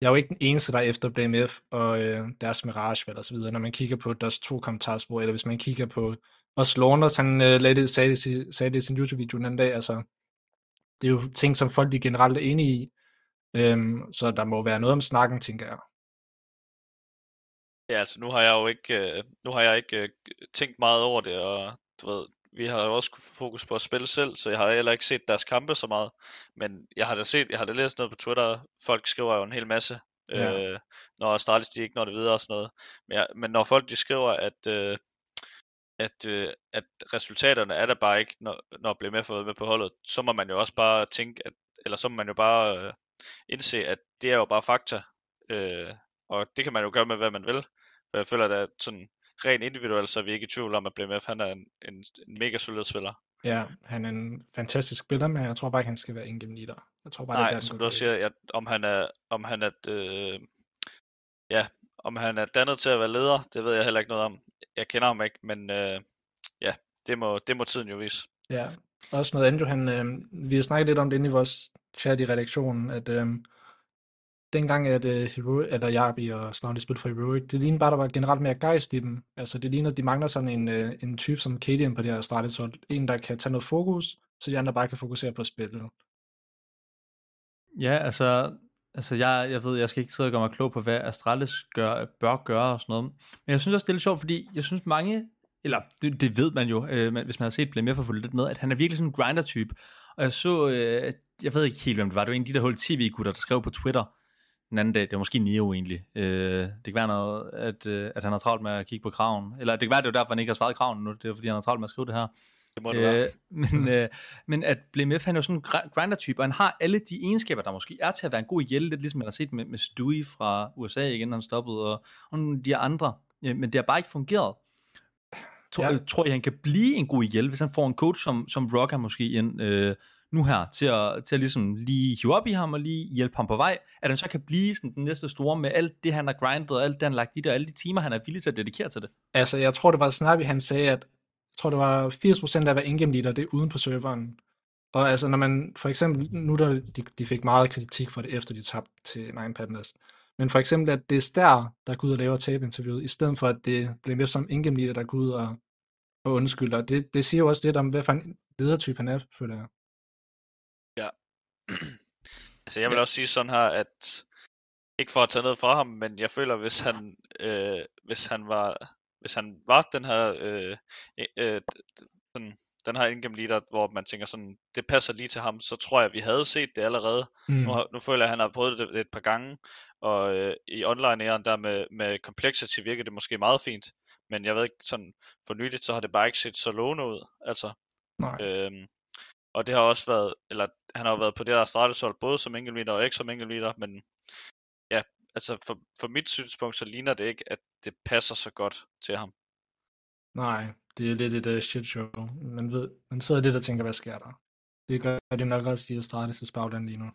D: jeg er jo ikke den eneste, der er efter BMF og øh, deres Mirage og så videre. Når man kigger på deres to kommentarspor, eller hvis man kigger på også Launders, han øh, lagde det, sagde, det, i- sagde det i sin YouTube-video den anden dag, altså det er jo ting, som folk de generelt er enige i, øhm, så der må være noget om snakken, tænker jeg.
E: Ja, altså nu har jeg jo ikke, øh, nu har jeg ikke øh, tænkt meget over det, og du ved, vi har jo også fokus på at spille selv, så jeg har heller ikke set deres kampe så meget. Men jeg har da set, jeg har da læst noget på Twitter, folk skriver jo en hel masse,
D: Ja.
E: øh, når Astralis de ikke når det videre og sådan noget. Men, jeg, men når folk de skriver, at, øh, at, øh, at resultaterne er der bare ikke, når, når bliver med fået med på holdet, så må man jo også bare tænke, at, eller så må man jo bare øh, indse, at det er jo bare fakta. Øh, og det kan man jo gøre med, hvad man vil. For jeg føler, at sådan rent individuelt, så er vi ikke i tvivl om, at BMF han er en, en, en mega solid spiller.
D: Ja, han er en fantastisk spiller, men jeg tror bare ikke, han skal være en game leader. Jeg tror bare, det er
E: Nej,
D: der,
E: som du også siger, at om han er, om han er, øh, ja, om han er dannet til at være leder, det ved jeg heller ikke noget om. Jeg kender ham ikke, men øh, ja, det må, det må tiden jo vise.
D: Ja, også noget andet, han, øh, vi har snakket lidt om det inde i vores chat i redaktionen, at øh, dengang, at øh, Heroic, eller Jarbi og Snavne spillede for Heroic, det ligner bare, der var generelt mere gejst i dem. Altså, det ligner, at de mangler sådan en, øh, en type som Kadian på det her Astralis hold. En, der kan tage noget fokus, så de andre bare kan fokusere på spillet.
C: Ja, altså, altså jeg, jeg ved, jeg skal ikke sidde og gøre mig klog på, hvad Astralis gør, bør gøre og sådan noget. Men jeg synes også, det er lidt sjovt, fordi jeg synes mange, eller det, det ved man jo, øh, hvis man har set Blame for fulgt lidt med, at han er virkelig sådan en grinder-type. Og jeg så, øh, jeg ved ikke helt, hvem det var, det var en af de der hold tv-gutter, der skrev på Twitter, den anden dag. Det var måske Neo egentlig. Øh, det kan være noget, at, øh, at han har travlt med at kigge på kraven. Eller det kan være, det er derfor, han ikke har svaret kraven nu. Det er fordi, han har travlt med at skrive det her.
E: Det må det være.
C: Øh, men, øh, men at BMF, han er jo sådan en gr- grinder-type, og han har alle de egenskaber, der måske er til at være en god ihjel, lidt ligesom man har set med, med Stewie fra USA igen, han stoppede, og, og nogle af de andre. Øh, men det har bare ikke fungeret. Tror,
D: Ja.
C: ja. tror I, han kan blive en god ihjel, hvis han får en coach som, som Rocker måske ind øh, nu her, til at, til at ligesom lige hive op i ham, og lige hjælpe ham på vej, at han så kan blive sådan den næste store med alt det, han har grindet, og alt det, han har lagt i det, og alle de timer, han er villig til at dedikere til det.
D: Altså, jeg tror, det var Snappy, han sagde, at jeg tror, det var 80% af hver ingame leader, det er uden på serveren. Og altså, når man for eksempel, nu der, de, de fik meget kritik for det, efter de tabte til Nine Pandas. Men for eksempel, at det er Stær, der går ud og laver tabinterviewet, i stedet for, at det bliver mere som ingame leader, der går ud og, og undskylder. Det, det siger jo også lidt om, hvad for en ledertype han er, føler jeg
E: altså jeg vil også sige sådan her, at ikke for at tage noget fra ham, men jeg føler, hvis han, øh, hvis han var, hvis han var den her, øh, øh, den, den her indgame leader, hvor man tænker sådan, det passer lige til ham, så tror jeg, vi havde set det allerede.
D: Mm.
E: Nu, nu føler jeg, at han har prøvet det et par gange, og øh, i online æren der med, med complexity virker det måske meget fint, men jeg ved ikke, sådan for nyligt, så har det bare ikke set så lovende ud. Altså,
D: Nej.
E: Øhm, og det har også været, eller han har jo været på det her starteshold, både som enkeltmeter og ikke som enkeltmeter, men ja, altså for, for mit synspunkt, så ligner det ikke, at det passer så godt til ham.
D: Nej, det er lidt et uh, shit show. Man, ved, man sidder lidt og tænker, hvad sker der? Det gør det nok også i Astralis' bagland lige nu.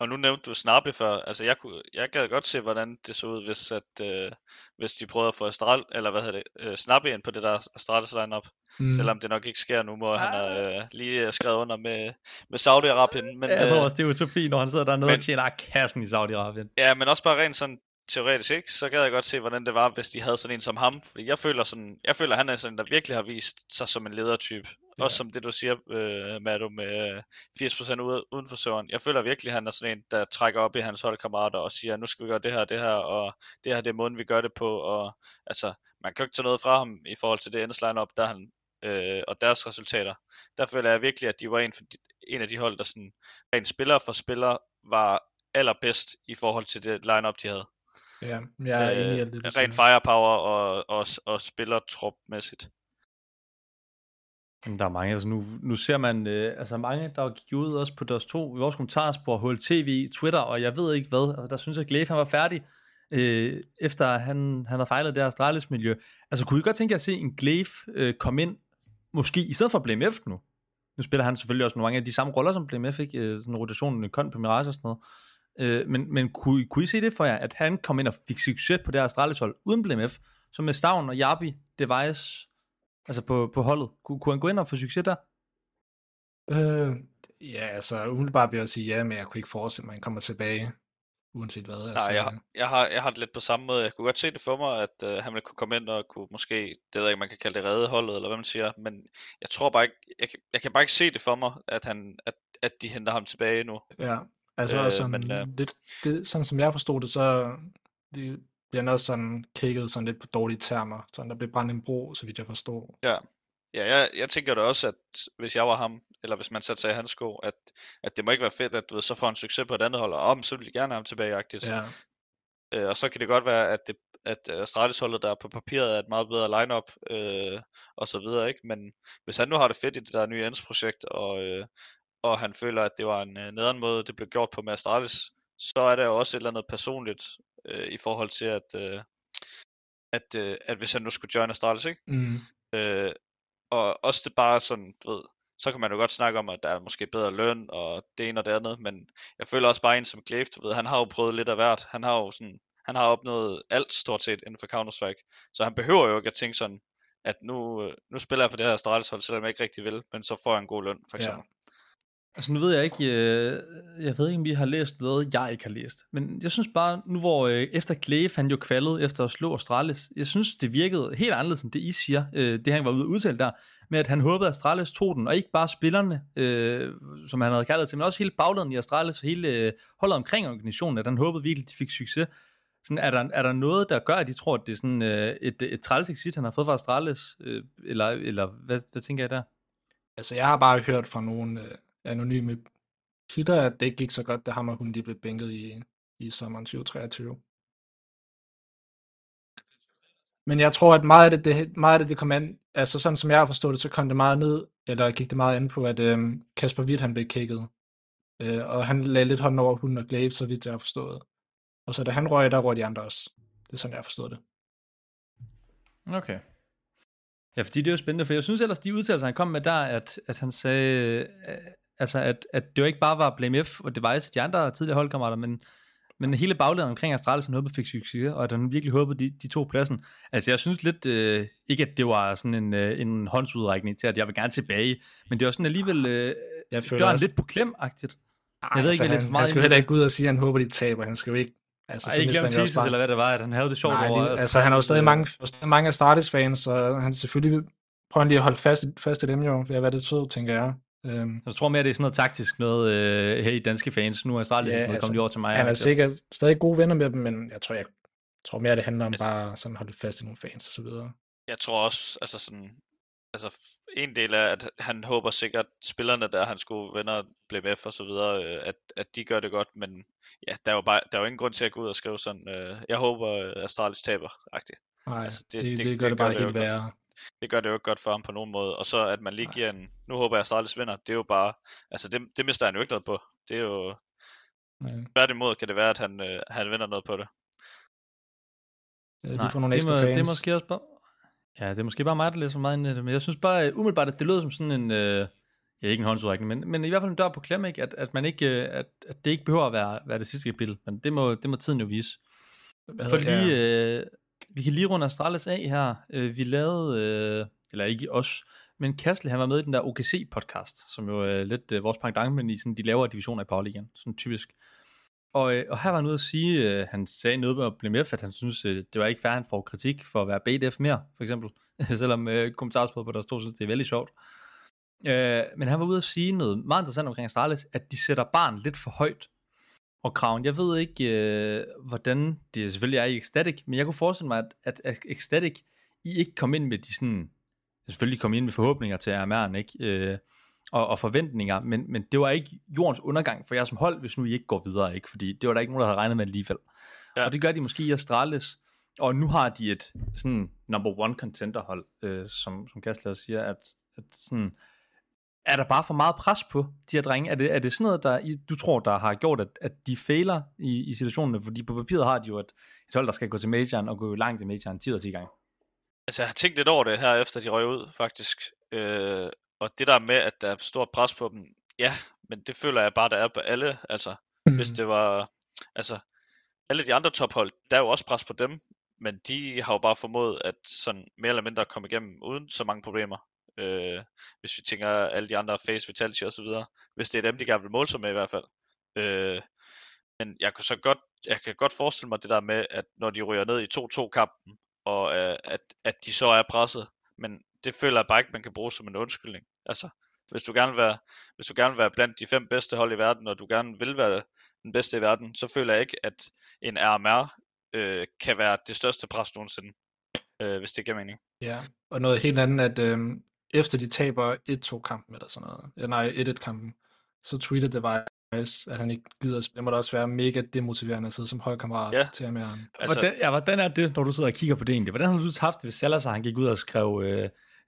E: Og nu nævnte du Snappe før, altså jeg, kunne, jeg gad godt se, hvordan det så ud, hvis, at, øh, hvis de prøvede at få Astral, eller hvad hedder det, øh, Snappe ind på det der Astralis lineup, mm. selvom det nok ikke sker nu, hvor han har øh, lige øh, skrevet under med, med Saudi-Arabien. Men,
C: jeg tror
E: øh,
C: også, det er utopi, når han sidder dernede
E: men-
C: og tjener kassen i Saudi-Arabien.
E: Ja, men også bare rent sådan teoretisk, ikke? Så gad jeg godt se, hvordan det var, hvis de havde sådan en som ham. Fordi jeg føler, sådan, jeg føler han er sådan der virkelig har vist sig som en ledertype.
D: Ja.
E: Også som det, du siger, øh, Mado, med øh, 80% ude, uden for serveren. Jeg føler virkelig, han er sådan en, der trækker op i hans holdkammerater og siger, nu skal vi gøre det her det her, og det her det er måden, vi gør det på. Og altså, man kan jo ikke tage noget fra ham i forhold til det endes line-up, der han, øh, og deres resultater. Der føler jeg virkelig, at de var en, for en af de hold, der sådan, rent spiller for spiller, var allerbedst i forhold til det line-up, de havde.
D: Ja, jeg er enig i alt det, du
E: Øh,
D: siger.
E: rent firepower og, og, og spiller trupmæssigt.
C: Der er mange, altså nu, nu ser man, øh, altså mange, der gik ud også på DOS2, i vores kommentarspor, HLTV, Twitter, og jeg ved ikke hvad, altså der synes jeg, at Glaive, han var færdig, øh, efter han, han havde fejlet det her Astralis miljø. Altså kunne I godt tænke jer at se en Glaive øh, komme ind, måske i stedet for BMF nu? Nu spiller han selvfølgelig også nogle gange af de samme roller, som BMF, ikke? Øh, sådan rotationen, kon på Mirage og sådan noget. Øh, men men kunne, I- kunne I se det for jer, at han kom ind og fik succes på det her Astralis hold, uden BMF, som med Stavn og Jabi, Device, altså på, på holdet? Kunne, kunne han gå ind og få succes der?
D: Øh, ja, altså umiddelbart vil jeg sige ja, men jeg kunne ikke forestille mig, at han kommer tilbage, uanset hvad. Altså,
E: Nej, jeg, har- jeg, har, jeg har det lidt på samme måde. Jeg kunne godt se det for mig, at øh, han ville kunne komme ind og kunne måske, det ved jeg ikke, man kan kalde det redde holdet, eller hvad man siger, men jeg tror bare ikke, jeg, kan- jeg kan bare ikke se det for mig, at, han, at, at de henter ham tilbage nu.
D: Ja, altså
E: Øh,
D: øh, sådan,
E: men, øh,
D: lidt, det, sådan som jeg forstod det, så det bliver også sådan kigget sådan lidt på dårlige termer, sådan der bliver brændt en bro, så vidt jeg forstår.
E: Ja, ja jeg, jeg tænker da også, at hvis jeg var ham, eller hvis man satte sig i hans sko, at, at det må ikke være fedt, at du ved, så får han succes på et andet hold, og om, så vil de gerne have ham tilbage-agtigt.
D: Ja,
E: Øh, og så kan det godt være, at, det, at Astralis-holdet, der på papiret er et meget bedre lineup øh, og så videre, ikke? Men hvis han nu har det fedt i det der nye Ends-projekt, og, øh, og han føler, at det var en øh, nederen måde, det blev gjort på med Astralis, så er der jo også et eller andet personligt øh, i forhold til, at, øh, at, øh, at hvis han nu skulle join Astralis, ikke?
D: mm,
E: Øh, og også det bare sådan, du ved, så kan man jo godt snakke om, at der er måske bedre løn og det ene og det andet, men jeg føler også bare en som Glaive, du ved, han har jo prøvet lidt af hvert. Han har jo sådan, han har opnået alt stort set inden for Counter-Strike, så han behøver jo ikke at tænke sådan, at nu, øh, nu spiller jeg for det her Astralis hold, selvom jeg ikke rigtig vil, men så får jeg en god løn, for eksempel.
C: Altså nu ved jeg ikke, øh, jeg ved ikke, om vi har læst noget, jeg ikke har læst. Men jeg synes bare, nu hvor øh, efter Glaive, han jo kvaldet efter at slå Astralis, jeg synes, det virkede helt anderledes end det, I siger, øh, det han var ude at udtale der, med at han håbede, at Astralis tog den, og ikke bare spillerne, øh, som han havde kaldet til, men også hele bagladen i Astralis, og hele øh, holdet omkring organisationen, at han håbede virkelig, at de fik succes. Sådan, er, der, er der noget, der gør, at de tror, at det er sådan øh, et, et træls exit, han har fået fra Astralis? Øh, eller eller hvad, hvad tænker jeg der?
D: Altså jeg har bare hørt fra nogle øh, anonyme kilder, at det ikke gik så godt, da ham og hun lige blev bænket i, i sommeren 2023. Men jeg tror, at meget af det, det, meget af det, det kom an, altså sådan som jeg har forstået det, så kom det meget ned, eller gik det meget an på, at øhm, Kasper Witt, han blev kækket. Øh, og han lagde lidt hånden over hunden og Glaive, så vidt jeg har forstået. Og så da han røg, der røg de andre også. Det er sådan, jeg har forstået det.
C: Okay. Ja, fordi det er jo spændende, for jeg synes ellers, de udtalelser, han kom med der, at, at han sagde, øh, altså at, at det jo ikke bare var Blame F og Device, de andre tidligere holdkammerater, men, men hele baglandet omkring Astralis, håbede fik succes, og at han virkelig håbede, de, de to pladsen. Altså jeg synes lidt, øh, ikke at det var sådan en, øh, en håndsudrækning til, at jeg vil gerne tilbage, men det var sådan alligevel, øh,
D: Jeg føler
C: døren
D: også-
C: lidt på klem-agtigt.
D: Ej,
C: Jeg ved ikke,
D: altså,
C: det
D: han,
C: for meget
D: han skal heller
C: det.
D: ikke ud og sige, at han håber, de taber. Han skal jo ikke... Altså,
C: Ej, ikke
D: mister
C: glem
D: han jo også
C: teases,
D: bare-
C: eller hvad det var, at han havde det sjovt
D: Nej,
C: over.
D: det, altså han er jo stadig mange, og stadig mange af Stardust-fans, så han selvfølgelig prøver lige at holde fast, fast i dem jo, ved at være det sød, tænker jeg. Øhm,
C: Jeg tror mere, det er sådan noget taktisk noget øh, her i danske fans. Nu er Astralis
D: Ja,
C: altså, kommet over til mig.
D: han er sikkert stadig gode venner med dem, men jeg tror, jeg tror mere, det handler om
E: Altså-
D: bare sådan at holde fast i nogle fans og så videre.
E: Jeg tror også, altså sådan, altså en del af, at han håber sikkert, spillerne der, han skulle venner, blive F og så videre, øh, at, at de gør det godt, men ja, der er jo bare, der er jo ingen grund til at gå ud og skrive sådan, øh, jeg håber, øh, Astralis taber, agtigt.
D: Nej,
E: Altså, det-
D: det, det,
E: det-
D: gør
E: det
D: det
E: gør
D: bare
E: det
D: helt værre.
E: Det gør det jo ikke godt for ham på nogen måde, og så at man lige giver en, nu håber jeg, Astralis vinder, det er jo bare, altså det, det mister han jo ikke noget på. Det er jo, tværtimod kan det være, at han, øh, han vinder noget på det.
D: Ja, de
C: Nej,
D: får nogle
C: det,
D: ekstra
C: må,
D: fans.
C: det er måske også bare... Ja, det er måske bare mig, der læser meget ind i det, men jeg synes bare uh, umiddelbart, at det lød som sådan en... Uh, ja, ikke en håndsudrækning, men, men i hvert fald en dør på klem, ikke? At, at, man ikke, uh, at, at det ikke behøver at være, være det sidste kapitel, men det må, det må tiden jo vise.
D: Hvad
C: For
D: hedder-
C: lige, øh, vi kan lige runde Astralis af her. Øh, vi lavede, øh, eller ikke os, men Kastle, han var med i den der OKC-podcast, som jo er lidt øh, vores pangdang, men i sådan de lavere divisioner i Powerligaen, sådan typisk. Og, øh, og her var han ude at sige, øh, han sagde noget med at blive at han synes, øh, det var ikke fair, at han får kritik for at være BDF mere, for eksempel. Selvom øh, på der stod, synes, det er veldig sjovt. Øh, men han var ude at sige noget meget interessant omkring Astralis, at de sætter barn lidt for højt. Og Kraven, jeg ved ikke, øh, hvordan det selvfølgelig er i Ecstatic, men jeg kunne forestille mig, at, at, at Ecstatic, I ikke kom ind med de sådan, selvfølgelig kom ind med forhåbninger til RMR'en, ikke? Øh, og, og forventninger, men, men det var ikke jordens undergang for jer som hold, hvis nu I ikke går videre, ikke? Fordi det var der ikke nogen, der havde regnet med alligevel. Ja. Og det gør de måske i Astralis, og nu har de et sådan number one contender hold, øh, som, som Gastler siger, at, at sådan, er der bare for meget pres på de her drenge? Er det, er det sådan noget, der, I- du tror, der har gjort, at, at de fejler i, i situationerne? Fordi på papiret har de jo et, et hold, der skal gå til majoren og gå langt i majoren 10 og 10 gange.
E: Altså, jeg har tænkt lidt over det her, efter de røg ud, faktisk. Øh, og det der med, at der er stort pres på dem, ja, men det føler jeg bare, der er på alle. Altså,
D: Mm.
E: hvis det var, altså, alle de andre tophold, der er jo også pres på dem, men de har jo bare formået at sådan mere eller mindre komme igennem uden så mange problemer. Øh, hvis vi tænker alle de andre face vitality og så videre. Hvis det er dem, de gerne vil måle sig med i hvert fald. Øh, men jeg kan så godt, jeg kan godt forestille mig det der med, at når de ryger ned i 2-2 kampen, og øh, at, at de så er presset, men det føler jeg bare ikke, man kan bruge som en undskyldning. Altså, hvis du gerne vil være, hvis du gerne vil være blandt de fem bedste hold i verden, og du gerne vil være den bedste i verden, så føler jeg ikke, at en RMR øh, kan være det største pres nogensinde, øh, hvis det giver mening.
D: Ja, og noget helt andet, at øhm, efter de taber 1-2 kampen eller sådan noget, ja, nej, 1-1 kampen, så tweeter Device, at han ikke gider at spille. Det må da også være mega demotiverende at sidde som holdkammerat
E: Ja.
D: til MR'en.
E: Altså,
C: hvordan, ja, hvordan er det, når du sidder og kigger på det egentlig? Hvordan har du haft det, hvis Salazar han gik ud og skrev, uh,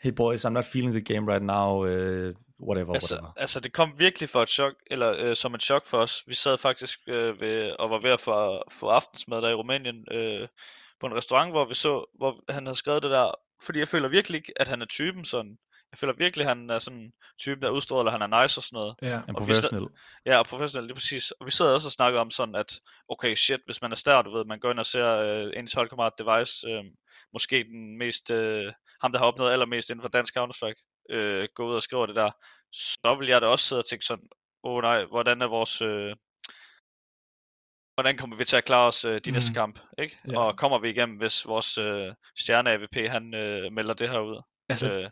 C: hey boys, I'm not feeling the game right now, uh, whatever,
E: altså,
C: whatever.
E: altså, det kom virkelig for et chok, eller øh, som et chok for os. Vi sad faktisk øh, ved, og var ved at få, få aftensmad der i Rumænien øh, på en restaurant, hvor vi så, hvor han havde skrevet det der, fordi jeg føler virkelig ikke, at han er typen sådan. Jeg føler virkelig, at han er sådan en type, der udstråler, han er nice og sådan noget.
D: Ja,
C: En
E: og vi sad-
C: professionel.
E: Ja, og professionel, lige præcis. Og vi sad også og snakkede om sådan, at okay, shit, hvis man er stær, du ved, man går ind og ser øh, ens holdkammerat Device, øh, måske den mest, øh, ham der har opnået allermest inden for dansk Counter-Strike, øh, gå ud og skrive det der, så vil jeg da også sidde og tænke sådan, åh oh, nej, hvordan er vores, øh, hvordan kommer vi til at klare os øh, de næste
D: Mhm.
E: kamp, ikke?
D: Ja.
E: Og kommer vi igennem, hvis vores øh, stjerne AVP, han øh, melder det her ud.
D: altså,
E: Øh,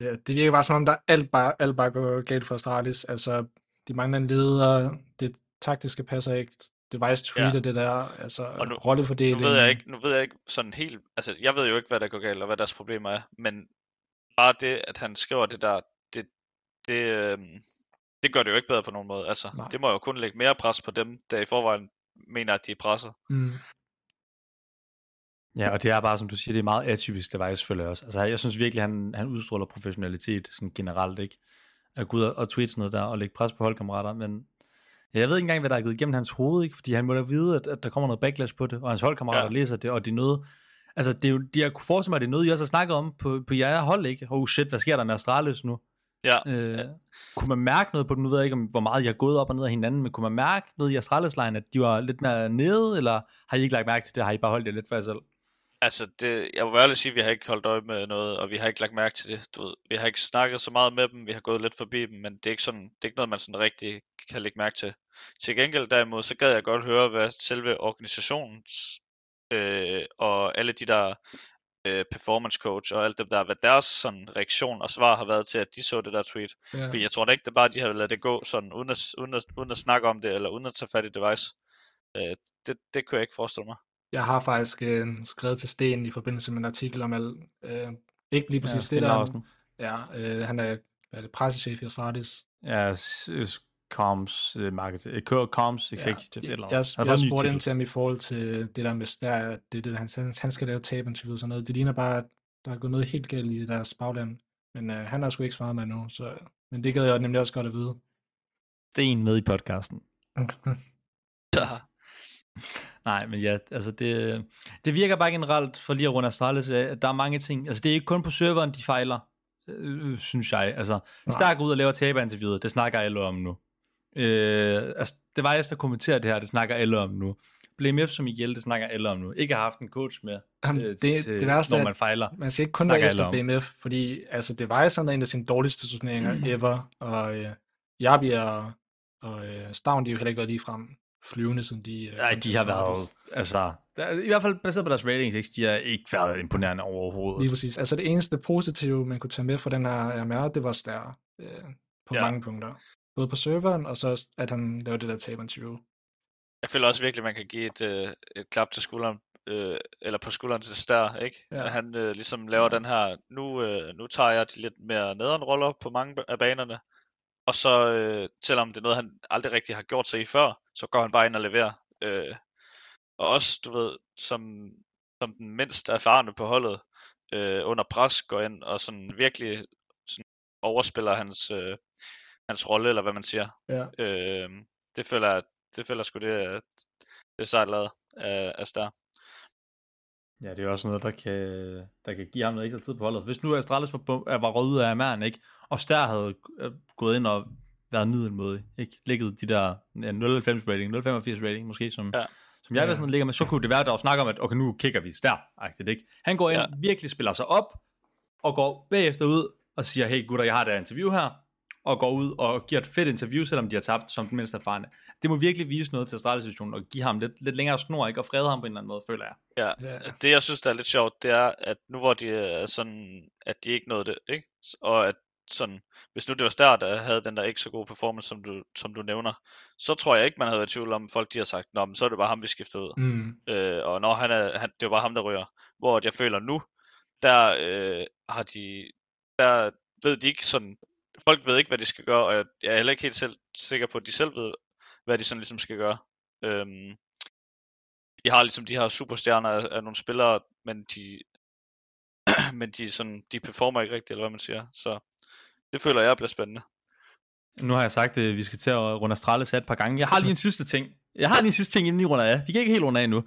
D: ja, det virker bare som om, der alt bare, alt bare går galt for Astralis. Altså, de mangler en leder, det taktiske passer ikke, Device tweeter ja. det der, altså
E: Og nu-
D: rollefordeling.
E: Nu ved jeg ikke, nu ved jeg ikke sådan helt, altså jeg ved jo ikke, hvad der går galt, og hvad deres problemer er, men bare det, at han skriver det der, det, det, øhm, det gør det jo ikke bedre på nogen måde. Altså,
D: Nej.
E: det må jo kun lægge mere pres på dem, der i forvejen mener, at de er presset.
D: Mm.
C: Ja, og det er bare, som du siger, det er meget atypisk, det var jeg også. Altså, jeg synes virkelig, han, han udstråler professionalitet sådan generelt, ikke? At gå ud og, og tweete sådan noget der, og lægge pres på holdkammerater, men ja, jeg ved ikke engang, hvad der er givet igennem hans hoved, ikke? Fordi han må da vide, at, at der kommer noget backlash på det, og hans holdkammerater ja. Læser det, og det er noget, altså, det er jo, de har kunne forestille mig, at det er noget, I også har snakket om på, på jeres hold, ikke? Oh shit, hvad sker der med Astralis nu?
E: Ja,
C: Øh, kunne man mærke noget på det? Nu ved jeg ikke, om, hvor meget I har gået op og ned af hinanden, men kunne man mærke noget i astralis line at de var lidt mere nede, eller har I ikke lagt mærke til det? Har I bare holdt det lidt for jer selv?
E: Altså, det, jeg må ærligt sige, at vi har ikke holdt øje med noget, og vi har ikke lagt mærke til det. Du ved, vi har ikke snakket så meget med dem, vi har gået lidt forbi dem, men det er ikke, sådan, det er ikke noget, man sådan rigtig kan lægge mærke til. Til gengæld derimod, så gad jeg godt høre, hvad selve organisationens øh, og alle de der øh, performance coach og alt det der, hvad deres sådan reaktion og svar har været til, at de så det der tweet.
D: Ja.
E: For jeg tror da ikke, det er bare, at de har ladet det gå sådan, uden at, uden at, uden at snakke om det, eller uden at tage fat i device. Øh, det, det kunne jeg ikke forestille mig.
D: Jeg har faktisk øh, skrevet til Sten i forbindelse med en artikel om alt, øh, ikke lige præcis ja, det der.
C: Larsen.
D: Ja, øh, han er, hvad er det, pressechef i Astralis.
C: Ja, comms, uh, marketing, uh, comms executive,
D: jeg,
C: eller
D: jeg,
C: Han har
D: jeg
C: ny
D: spurgte ind til ham i forhold til det der med stær, at det det, han, han- skal lave tabinterview og sådan noget. Det ligner bare, at der er gået noget helt galt i deres bagland. Men øh, han har sgu ikke svaret mig nu, så, men det gad jeg nemlig også godt at vide.
C: Det er en med i podcasten. Nej, men ja, altså det, det virker bare generelt, for lige at runde Astralis, at der er mange ting, altså det er ikke kun på serveren, de fejler, øh, synes jeg. Altså, går ud og laver taberinterviewet, det snakker alle om nu. Øh, altså, det var jeg, der kommenterer det her, det snakker alle om nu. Blame F som ihjel, det snakker alle om nu. Ikke har haft en coach med,
D: Jamen,
C: øh,
D: det,
C: til,
D: det værste
C: når
D: er,
C: man fejler.
D: Man skal ikke kun være efter. BMF, fordi altså, det var sådan en af sine dårligste turneringer ever, og øh, Jabi og, og øh, Stavn, de har jo heller ikke været lige frem flyvende, siden de... Øh,
C: Nej, de har været, altså, i hvert fald baseret på deres ratings, ikke? de har ikke været imponerende overhovedet.
D: Lige præcis. Altså det eneste positive, man kunne tage med fra den her RMR, det var Stær øh, på
E: Ja.
D: mange punkter. Både på serveren, og så at han lavede det der tab-interview.
E: jeg føler også virkelig, at man kan give et, øh, et klap til skulderen, øh, eller på skulderen til Stær, ikke?
D: Ja.
E: At han øh, ligesom laver den her, nu, øh, nu tager jeg de lidt mere nederen roller på mange af banerne, og så, øh, selvom det er noget, han aldrig rigtig har gjort sig i før, så går han bare ind og leverer. Øh, og også, du ved, som, som den mindst erfarne på holdet, øh, under pres går ind og sådan virkelig sådan overspiller hans, øh, hans rolle, eller hvad man siger.
D: Ja.
E: Øh, det føler jeg, det føler sgu, det er, det er sejt lavet af, af Star.
C: Ja, det er jo også noget, der kan, der kan give ham noget ekstra tid på holdet. Hvis nu Astralis var, var røget ud af Ameren, ikke? og Stær havde øh, gået ind og været middelmodig, ikke? ligget de der ja, 0,90 rating, 0,85 rating måske, som,
E: Ja.
C: som jeg
D: Ja.
C: sådan ligger med, så kunne det være, der var snak om, at okay, nu kigger vi Stær, ikke? Han går ind,
E: Ja.
C: virkelig spiller sig op, og går bagefter ud og siger, hey gutter, jeg har det her interview her, og går ud og giver et fedt interview, selvom de har tabt som den mindste erfarne. Det må virkelig vise noget til Astralis-situationen, og give ham lidt, lidt længere snor, ikke? og frede ham på en eller anden måde, føler jeg.
E: Ja,
D: Ja.
E: det jeg synes, der er lidt sjovt, det er, at nu hvor de er sådan, at de ikke nåede det, ikke? Og at sådan, hvis nu det var Stær, der havde den der ikke så gode performance, som du, som du nævner, så tror jeg ikke, man havde været i tvivl om, folk de har sagt, nå, men så er det bare ham, vi skifter ud.
D: Mm.
E: Øh, og når han er, han, det er bare ham, der ryger. Hvor at jeg føler nu, der øh, har de, der ved de ikke sådan, folk ved ikke, hvad de skal gøre, og jeg, jeg er heller ikke helt selv, sikker på, at de selv ved, hvad de sådan ligesom skal gøre. Øhm, de har ligesom de her superstjerner af, af nogle spillere, men de, men de, sådan, de performer ikke rigtigt, eller hvad man siger. Så det føler jeg bliver spændende.
C: Nu har jeg sagt, at vi skal til at runde Astralis af et par gange. Jeg har lige en sidste ting. Jeg har lige en sidste ting, inden I runder af. Vi kan ikke helt runde af endnu.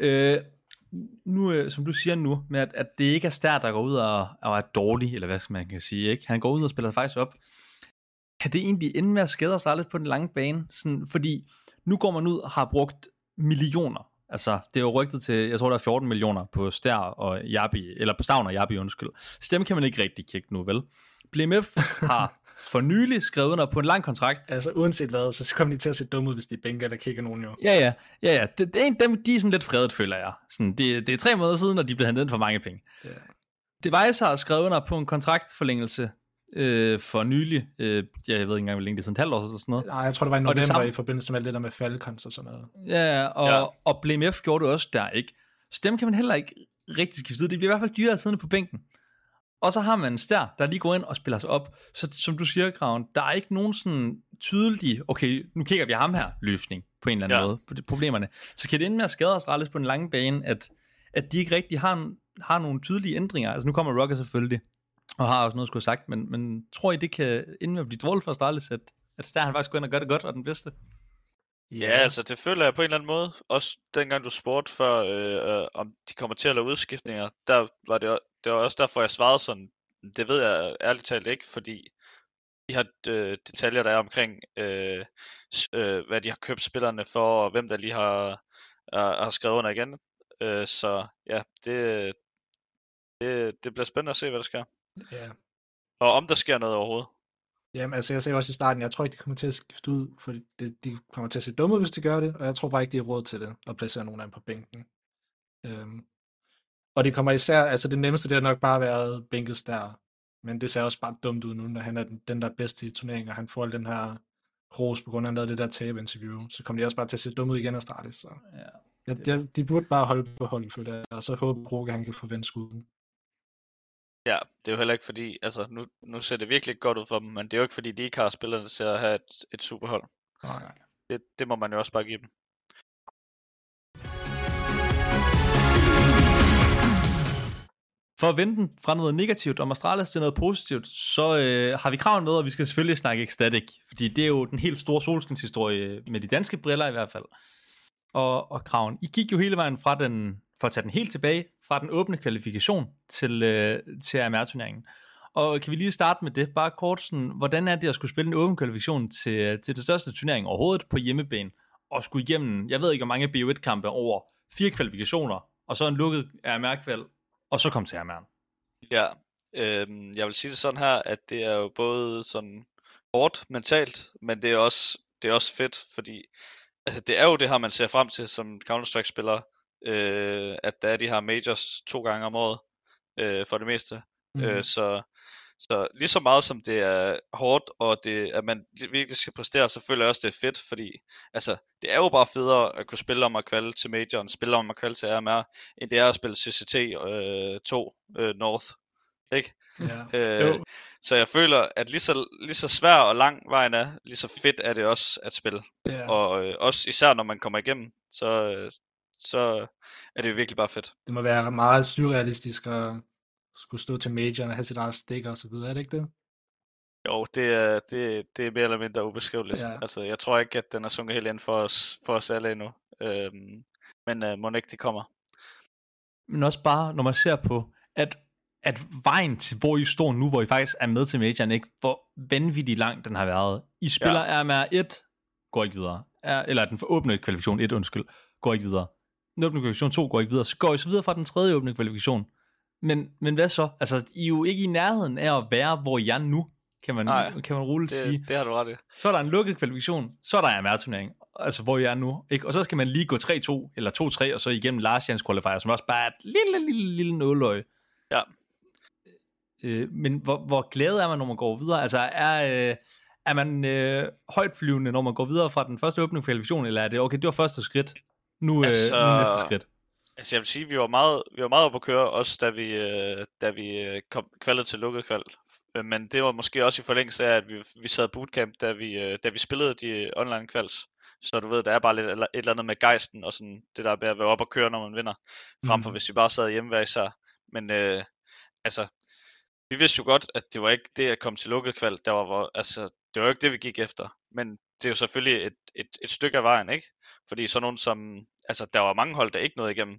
C: Øh, nu, øh, som du siger nu, med at, at det ikke er Stær, der går ud og, og er dårlig, eller hvad skal man kan sige, ikke? Han går ud og spiller faktisk op. Kan det egentlig ende med at skade Astralis på den lange bane? Sådan, fordi nu går man ud og har brugt millioner. Altså, det er jo rygtet til, jeg tror, der er 14 millioner på Stær og Jabi, eller på Stavn og Jabi, undskyld. Så dem kan man ikke rigtig kigge nu, vel? BMF har for nylig skrevet under på en lang kontrakt.
D: Altså uanset hvad, så kommer de til at se dumme ud, hvis de bænker eller kigger nogen jo.
C: Ja, ja, ja, ja. Det, det er en, dem, de er sådan lidt fredet, føler jeg. Sådan, det, det er tre måneder siden, og de blev hentet ind for mange penge.
D: Ja.
C: Device har skrevet under på en kontraktforlængelse øh, for nylig. Øh, jeg ved ikke engang, hvor længe det er, sådan et halvt år eller sådan noget.
D: Nej, jeg tror, det var i november
C: samme-
D: i forbindelse med alt det der med Falcons og sådan noget.
C: Ja, og,
E: Ja.
C: og Blame F gjorde det også der, ikke? Så dem kan man heller ikke rigtig skifte ud. Det bliver i hvert fald dyrere siddende på bænken. Og så har man en stær, der lige går ind og spiller sig op. Så som du siger, Graven, der er ikke nogen sådan tydelig, okay, nu kigger vi ham her, løsning på en eller anden
E: Ja.
C: måde på de problemerne, så kan det ende med at skade Astralis på den lange bane, at, at de ikke rigtig har, har nogle tydelige ændringer. Altså nu kommer Rocket selvfølgelig, og har også noget at skulle have sagt, men, men tror I, det kan ende med at blive dårligt for Astralis, at, at Stær han faktisk går ind og gør det godt, og den bedste?
E: Ja, altså det føler jeg på en eller anden måde. Også dengang du spurgte før, øh, øh, om de kommer til at lave udskiftninger, der var det, det var også derfor, jeg svarede sådan, det ved jeg ærligt talt ikke, fordi de her øh, detaljer, der er omkring, øh, øh, hvad de har købt spillerne for, og hvem der lige har, har, har skrevet under igen. Øh, så ja, det, det, det bliver spændende at se, hvad der sker.
D: Ja.
E: Og om der sker noget overhovedet.
D: Jamen, altså jeg sagde også i starten, jeg tror ikke, de kommer til at skifte ud, for det, de kommer til at se dumme ud, hvis de gør det, og jeg tror bare ikke, de har råd til det, at placere nogen af dem på bænken. Øhm, og det kommer især, altså det nemmeste, det har nok bare været Bænkes der, men det ser også bare dumt ud nu, når han er den, den der er bedste i turneringen, og han får den her ros på grund af, at han lavede det der tabinterview, så kommer de også bare til at se dumme ud igen og starte, så
C: Ja.
D: ja, de, de burde bare holde på holdet, føler jeg, og så håbe, at Roke, han kan forvente skuden.
E: Ja, det er jo heller ikke fordi, altså nu, nu ser det virkelig godt ud for dem, men det er jo ikke fordi, de ikke har spillerne til at have et, et superhold.
D: Nej, nej.
E: Det, det må man jo også bare give dem.
C: For at vende den fra noget negativt om Astralis til noget positivt, så øh, har vi kraven med, og vi skal selvfølgelig snakke Ecstatic, fordi det er jo den helt store solskinshistorie, med de danske briller i hvert fald. Og, og kraven, I gik jo hele vejen fra den, for at tage den helt tilbage, fra den åbne kvalifikation til, øh, til AMR-turneringen. Og kan vi lige starte med det, bare kort sådan, hvordan er det at skulle spille en åben kvalifikation til, til det største turnering overhovedet på hjemmebane, og skulle igennem, jeg ved ikke hvor mange BO1-kampe over fire kvalifikationer, og så en lukket AMR-kval, og så kom til AMR'en.
E: Ja, øh, jeg vil sige det sådan her, at det er jo både sådan hårdt mentalt, men det er også, det er også fedt, fordi altså, det er jo det her, man ser frem til som Counter-Strike-spiller, øh, at der er de her majors to gange om året, øh, for det meste. Mm. Øh, så, så lige så meget som det er hårdt, og det, at man virkelig skal præstere, så føler jeg også, det er fedt, fordi altså, det er jo bare federe at kunne spille om at kvalde til Major, end spille om at kvalde til RMR, end det er at spille CCT øh, 2 øh, North. Ikke?
D: Ja.
E: Øh,
C: Jo.
E: så jeg føler, at lige så, lige så svær og lang vejen er, lige så fedt er det også at spille.
D: ja.
E: Og øh, også især når man kommer igennem, så, øh, så er det jo virkelig bare fedt.
D: Det må være meget surrealistisk at skulle stå til majoren og have sit eget stikker og så videre, er det ikke det?
E: Jo, det er, det, det er mere eller mindre ubeskriveligt.
D: Ja.
E: Altså, jeg tror ikke, at den er sunket helt ind for os, for os alle endnu. Øhm, men øh, må ikke det kommer.
C: men også bare, når man ser på, at, at vejen til, hvor I står nu, hvor I faktisk er med til majoren, ikke? hvor vanvittigt lang den har været. I spiller ja. RMR 1, går ikke videre. Er, eller den for åbne kvalifikation 1, undskyld, går ikke videre. Den åbne kvalifikation 2 går ikke videre. Så går I så videre fra den tredje åbne kvalifikation. Men, men hvad så? Altså, I er jo ikke i nærheden af at være, hvor er nu, kan man,
E: Nej,
C: kan man roligt sige.
E: Det, det har du ret i.
C: Så er der en lukket kvalifikation, så er der RMR-turnering, altså hvor jeg er nu, ikke? og så skal man lige gå 3-2 eller 2-3, og så igennem Lars Jens qualifier, som også bare er et lille, lille, lille nåløje.
E: Ja.
C: Øh, men hvor, hvor glad er man, når man går videre? Altså er, øh, er man øh, højtflyvende, når man går videre fra den første åbne kvalifikation, eller er det, okay, det var første skridt, nu, øh,
E: Altså-
C: nu er næste skridt?
E: Altså jeg vil sige, vi var meget, vi var meget oppe at køre, også da vi, øh, da vi øh, kom kvalet til lukket kval. Øh, Men det var måske også i forlængelse af, at vi, vi sad bootcamp, da vi, øh, da vi spillede de online kvals. Så du ved, der er bare lidt, et eller andet med gejsten, og sådan det der med at være oppe og køre, når man vinder. Frem for
D: Mhm.
E: hvis vi bare sad hjemme hver især. Men øh, altså, vi vidste jo godt, at det var ikke det at komme til lukket kval, der var, altså, det var jo ikke det, vi gik efter. Men det er jo selvfølgelig et, et, et stykke af vejen, ikke? Fordi sådan nogen som, altså der var mange hold, der ikke nåede igennem.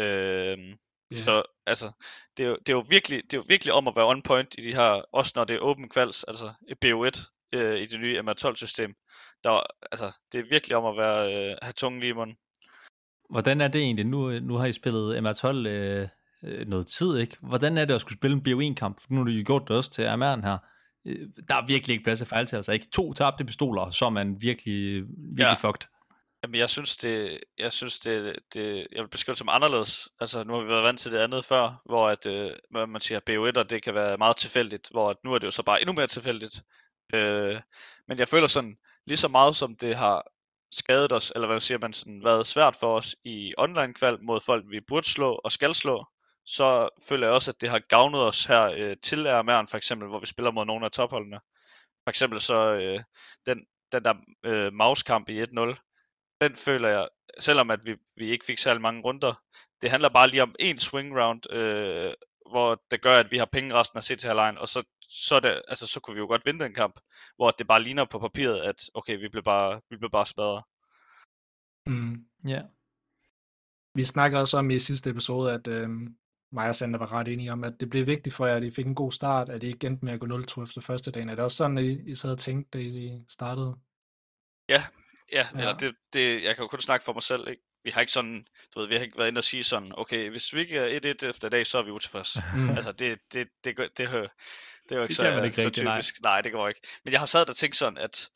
E: Øhm,
D: Ja.
E: så altså, det er, jo, det, er jo virkelig, det er jo virkelig om at være on point i de her, også når det er open kvals, altså i BO1 øh, i det nye MR12-system. Der, var- altså, det er virkelig om at være, øh, have tungen lige i munden.
C: Hvordan er det egentlig? Nu, nu har I spillet MR12 øh, øh, noget tid, ikke? Hvordan er det at skulle spille en BO1-kamp? For nu har du jo gjort det også til RMR'en her. Øh, Der er virkelig ikke plads til fejl til, altså ikke to tabte pistoler, så er man virkelig, virkelig
E: Ja.
C: fucked.
E: Jamen, jeg synes, det, jeg synes det, det, jeg vil beskrive det som anderledes. Altså, nu har vi været vant til det andet før, hvor at, øh, man siger, BO1, og det kan være meget tilfældigt, hvor at nu er det jo så bare endnu mere tilfældigt. Øh, men jeg føler sådan, lige så meget som det har skadet os, eller hvad siger man, sådan, været svært for os i online kval mod folk, vi burde slå og skal slå, så føler jeg også, at det har gavnet os her øh, til RMR'en for eksempel, hvor vi spiller mod nogle af topholdene. for eksempel så øh, den, den der øh, mouse-kamp i 1-0, den føler jeg, selvom at vi, vi ikke fik særlig mange runder, det handler bare lige om en swing round, øh, hvor det gør, at vi har penge resten af til halvlejen, og så, så, det, altså, så kunne vi jo godt vinde den kamp, hvor det bare ligner på papiret, at okay, vi blev bare, vi blev bare smadret.
D: Mm.
C: Ja.
D: Vi snakkede også om i sidste episode, at øh, mig og Sander var ret enige om, at det blev vigtigt for jer, at I fik en god start, at I ikke endte med at gå 0-2 efter første dagen. Er det også sådan, at I, I sad og tænkte, da I startede?
E: Ja, ja,
D: Ja.
E: Eller det, det, jeg kan jo kun snakke for mig selv. Ikke? Vi har ikke sådan, du ved, vi har ikke været inde og sige sådan, okay, hvis vi ikke er 1-1 efter i dag, så er vi utilfredse.
D: Mm.
E: altså, det, det, det, det, det, det, det er jo ikke
C: Det
E: så,
C: kan man ikke
E: så
C: rigtig, nej.
E: typisk. Nej. nej, det går ikke. Men jeg har sad og tænkt sådan, at,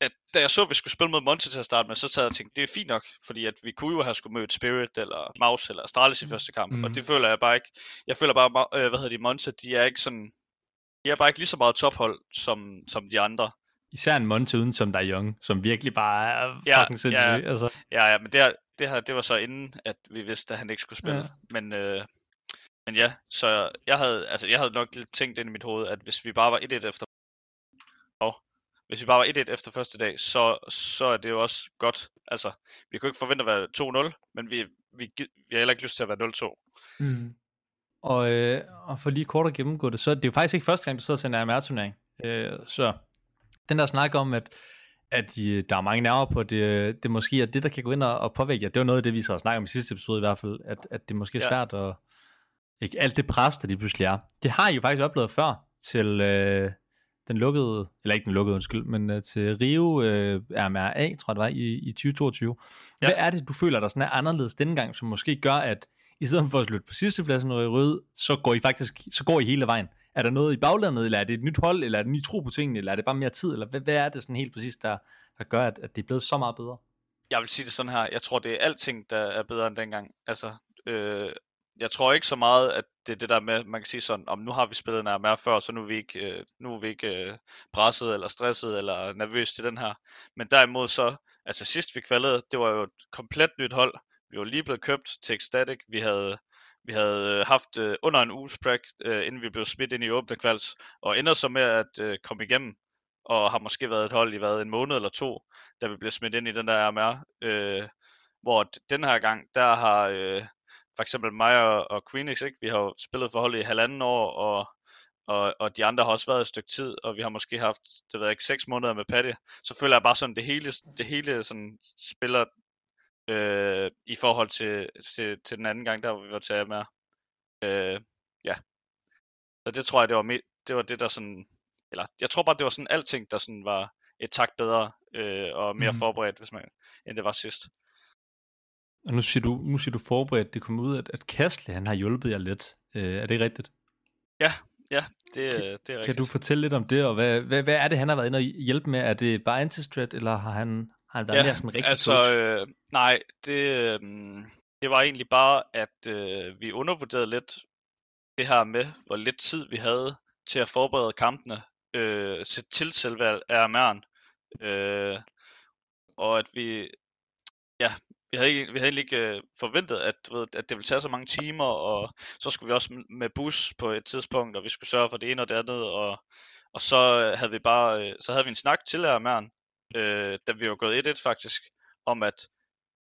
E: at da jeg så, at vi skulle spille mod Monty til at starte med, så sad jeg og tænkte, det er fint nok, fordi at vi kunne jo have skulle møde Spirit eller Maus eller Astralis i første kamp, mm.
D: Mm.
E: og det føler jeg bare ikke. Jeg føler bare, øh, hvad hedder de, Monty, de er ikke sådan, de er bare ikke lige så meget tophold som, som de andre.
C: Især en Monte uden som der er Young, som virkelig bare er
E: Ja,
C: fucking sindssyg.
E: ja.
C: Altså,
E: Ja, ja, men det, her, det her, det var så inden, at vi vidste, at han ikke skulle spille.
C: Ja.
E: Ja. Men, øh, men ja, så jeg havde, altså, jeg havde nok lidt tænkt ind i mit hoved, at hvis vi bare var 1-1 efter hvis vi bare var 1-1 efter første dag, så, så er det jo også godt. Altså, vi kunne ikke forvente at være 2-0, men vi, vi, vi har heller ikke lyst til at være 0-2.
D: Mm.
C: Og, øh, og for lige kort at gennemgå det, så det er jo faktisk ikke første gang, du sidder til en RMR-turnering. Øh, så den der snak om, at, at de, der er mange nerver på, det, det måske er det, der kan gå ind og, og påvirke jer. Det var noget af det, vi så snakke om i sidste episode i hvert fald, at, at det måske er
E: Ja.
C: svært at... Ikke alt det pres, der de pludselig er. Det har I jo faktisk oplevet før til øh, den lukkede, eller ikke den lukkede, undskyld, men øh, til Rio øh, RMRA, tror jeg det var, i, i 2022.
E: Ja.
C: Hvad er det, du føler, der sådan er anderledes denne gang, som måske gør, at i stedet for at slutte på sidste pladsen og i rød, så går I faktisk så går I hele vejen. Er der noget i baglandet, eller er det et nyt hold, eller er det en ny tro på tingene, eller er det bare mere tid, eller hvad, hvad er det sådan helt præcis, der, der gør, at, at det er blevet så meget bedre?
E: Jeg vil sige det sådan her, jeg tror, det er alting, der er bedre end dengang. Altså, øh, jeg tror ikke så meget, at det er det der med, man kan sige sådan, om nu har vi spillet en RMR før, så nu er vi ikke, øh, nu er vi ikke øh, presset, eller stresset, eller nervøs til den her. Men derimod så, altså sidst vi kvalede, det var jo et komplet nyt hold. Vi var lige blevet købt til Ecstatic. Vi havde, vi havde øh, haft øh, under en uges break, øh, inden vi blev smidt ind i åbne kvals, og ender så med at øh, komme igennem, og har måske været et hold i hvad, en måned eller to, da vi blev smidt ind i den der RMR. Øh, hvor den her gang, der har øh, for eksempel mig og, og Queenix, ikke? vi har jo spillet for holdet i halvanden år, og, og, og de andre har også været et stykke tid, og vi har måske haft, det ved jeg ikke, seks måneder med Patty. Så føler jeg bare sådan, det hele, det hele sådan spiller øh, i forhold til, til, til den anden gang, der hvor vi var til AMR. Øh, ja. Så det tror jeg, det var, me- det var det, der sådan, eller jeg tror bare, det var sådan alting, der sådan var et tak bedre øh, og mere mm. forberedt, hvis man, end det var sidst.
C: Og nu siger du, nu siger du forberedt, det kommer ud, at, at Kastle, han har hjulpet jer lidt. Øh, er det rigtigt?
E: Ja, det,
C: Kan-
E: øh, det er
C: Kan
E: rigtigt.
C: du fortælle lidt om det, og hvad, hvad, hvad er det, han har været inde og hjælpe med? Er det bare antistrat, eller har han, har han været mere sådan rigtig
E: altså,
C: coach?
E: Øh, nej, det, øh, det var egentlig bare, at øh, vi undervurderede lidt det her med, hvor lidt tid vi havde til at forberede kampene øh, til, til selve RMR'en. Øh, og at vi, ja, vi havde, ikke, vi havde ikke øh, forventet, at, du ved, at det ville tage så mange timer, og så skulle vi også med bus på et tidspunkt, og vi skulle sørge for det ene og det andet, og, og så øh, havde vi bare, øh, så havde vi en snak til RMR'en, øh, da vi var gået 1-1 faktisk, om at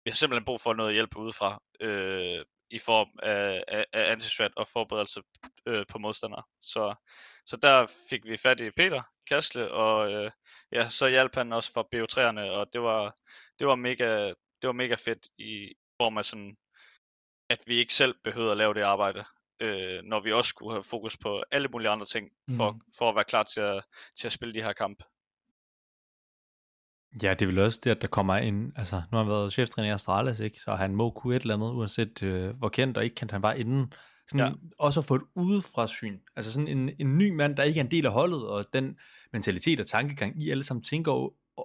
E: vi har simpelthen brug for noget hjælp udefra, øh, i form af, af, af antistrat og forberedelse øh, på modstandere. Så, så der fik vi fat i Peter Kasle, og øh, ja, så hjalp han også for BO3'erne, og det var, det var mega, det var mega fedt i form af sådan, at vi ikke selv behøvede at lave det arbejde, øh, når vi også skulle have fokus på alle mulige andre ting, for,
D: Mhm.
E: for at være klar til at, til at spille de her kampe.
C: Ja, det er vel også det, at der kommer en, altså nu har han været cheftræner i Astralis, ikke? så han må kunne et eller andet, uanset øh, hvor kendt og ikke kendt han var inden. Sådan, ja. Også at få et udefra syn. Altså sådan en, en ny mand, der ikke er en del af holdet, og den mentalitet og tankegang, I alle sammen tænker,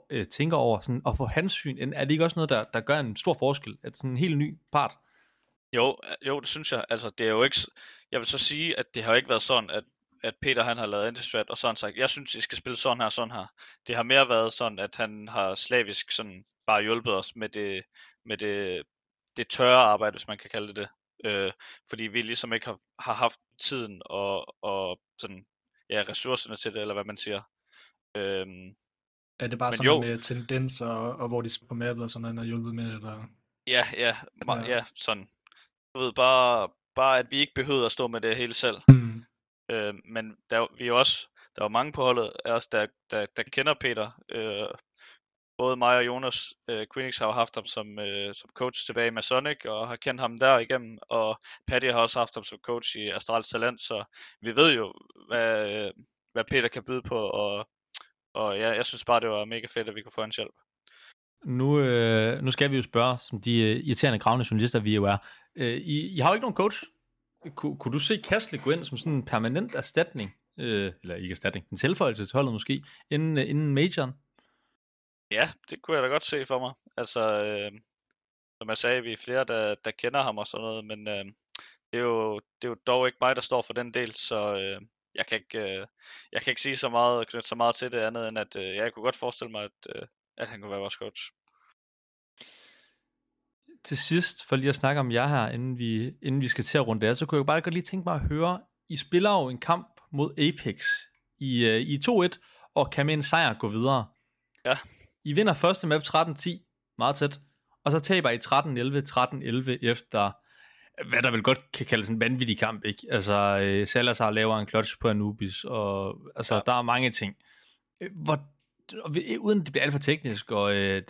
C: øh, tænker over, sådan, at få hans syn, er det ikke også noget, der, der gør en stor forskel? At sådan en helt ny part?
E: Jo, øh, jo, det synes jeg. Altså, det er jo ikke... Jeg vil så sige, at det har ikke været sådan, at, at Peter han har lavet antistrat, og sådan sagt, jeg synes, I skal spille sådan her, sådan her. Det har mere været sådan, at han har slavisk sådan bare hjulpet os med det, med det, det tørre arbejde, hvis man kan kalde det det. Øh, fordi vi ligesom ikke har, har haft tiden og, og sådan, ja, ressourcerne til det, eller hvad man siger. Øh,
D: er det bare
E: Men
D: sådan
E: jo.
D: med tendenser, og, og hvor de er på mappet og sådan noget, har hjulpet med, eller?
E: ja, ja, ja.
D: Ja.
E: sådan. Du ved, bare, bare at vi ikke behøvede at stå med det hele selv.
D: Hmm.
E: Øh, men der, er vi er også, der er mange på holdet af os, der, der, der kender Peter. Øh, både mig og Jonas øh, Queenix har jo haft ham som, øh, som coach tilbage i Masonic, og har kendt ham der igennem, og Paddy har også haft ham som coach i Astrals Talent, så vi ved jo, hvad, øh, hvad Peter kan byde på, og, og ja, jeg synes bare, det var mega fedt, at vi kunne få hans hjælp.
C: Nu, øh, nu skal vi jo spørge, som de øh, irriterende gravende journalister, vi jo er. Øh, I, I har jo ikke nogen coach. Ku, kunne du se Kastle gå ind som sådan en permanent erstatning, øh, eller ikke erstatning, en tilføjelse til holdet måske, inden, øh, inden majoren?
E: Ja, det kunne jeg da godt se for mig. Altså, øh, som jeg sagde, vi er flere, der, der kender ham og sådan noget, men øh, det, er jo, det er jo dog ikke mig, der står for den del, så øh, jeg, kan ikke, øh, jeg kan ikke sige så meget, knytte så meget til det andet, end at øh, jeg kunne godt forestille mig, at, øh, at han kunne være vores coach.
C: Til sidst, for lige at snakke om jer her, inden vi, inden vi skal til at runde det så kunne jeg bare godt lige tænke mig at høre, I spiller jo en kamp mod Apex i, øh, i 2-1, og kan med en sejr gå videre.
E: Ja.
C: I vinder første map 13-10, meget tæt, og så taber I 13-11, 13-11 efter, hvad der vel godt kan kaldes en vanvittig kamp, ikke? Altså, øh, Salazar laver en clutch på Anubis, og altså, ja. Der er mange ting. Øh, Hvor, vi- uden at det bliver alt for teknisk og, øh,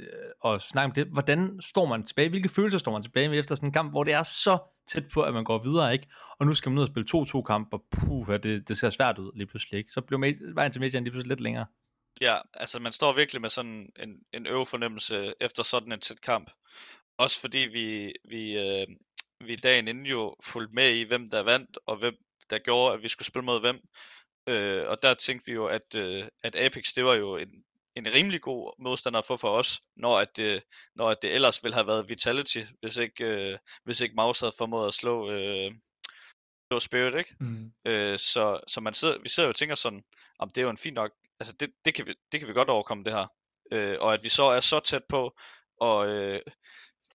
C: og snakke om det, hvordan står man tilbage? Hvilke følelser står man tilbage med efter sådan en kamp, hvor det er så tæt på, at man går videre, ikke? Og nu skal man ud og spille 2-2 kamp, og puh, det, det ser svært ud lige pludselig, ikke? Så blev med, vejen til medierne lige pludselig lidt længere.
E: Ja, altså man står virkelig med sådan en, en øvefornemmelse efter sådan en tæt kamp. Også fordi vi, vi, øh, vi dagen inden jo fulgte med i, hvem der vandt, og hvem der gjorde, at vi skulle spille mod hvem. Øh, og der tænkte vi jo, at, øh, at Apex, det var jo en, en rimelig god modstander at få for os, når at, det, når at det ellers ville have været Vitality, hvis ikke, øh, hvis ikke Maus havde formået at slå, øh, slå Spirit, ikke?
D: Hmm.
E: Øh, så så man sidder, vi sidder jo og tænker sådan, om det er jo en fin nok, altså det, det, kan vi, det kan vi godt overkomme det her. Øh, og at vi så er så tæt på, og øh,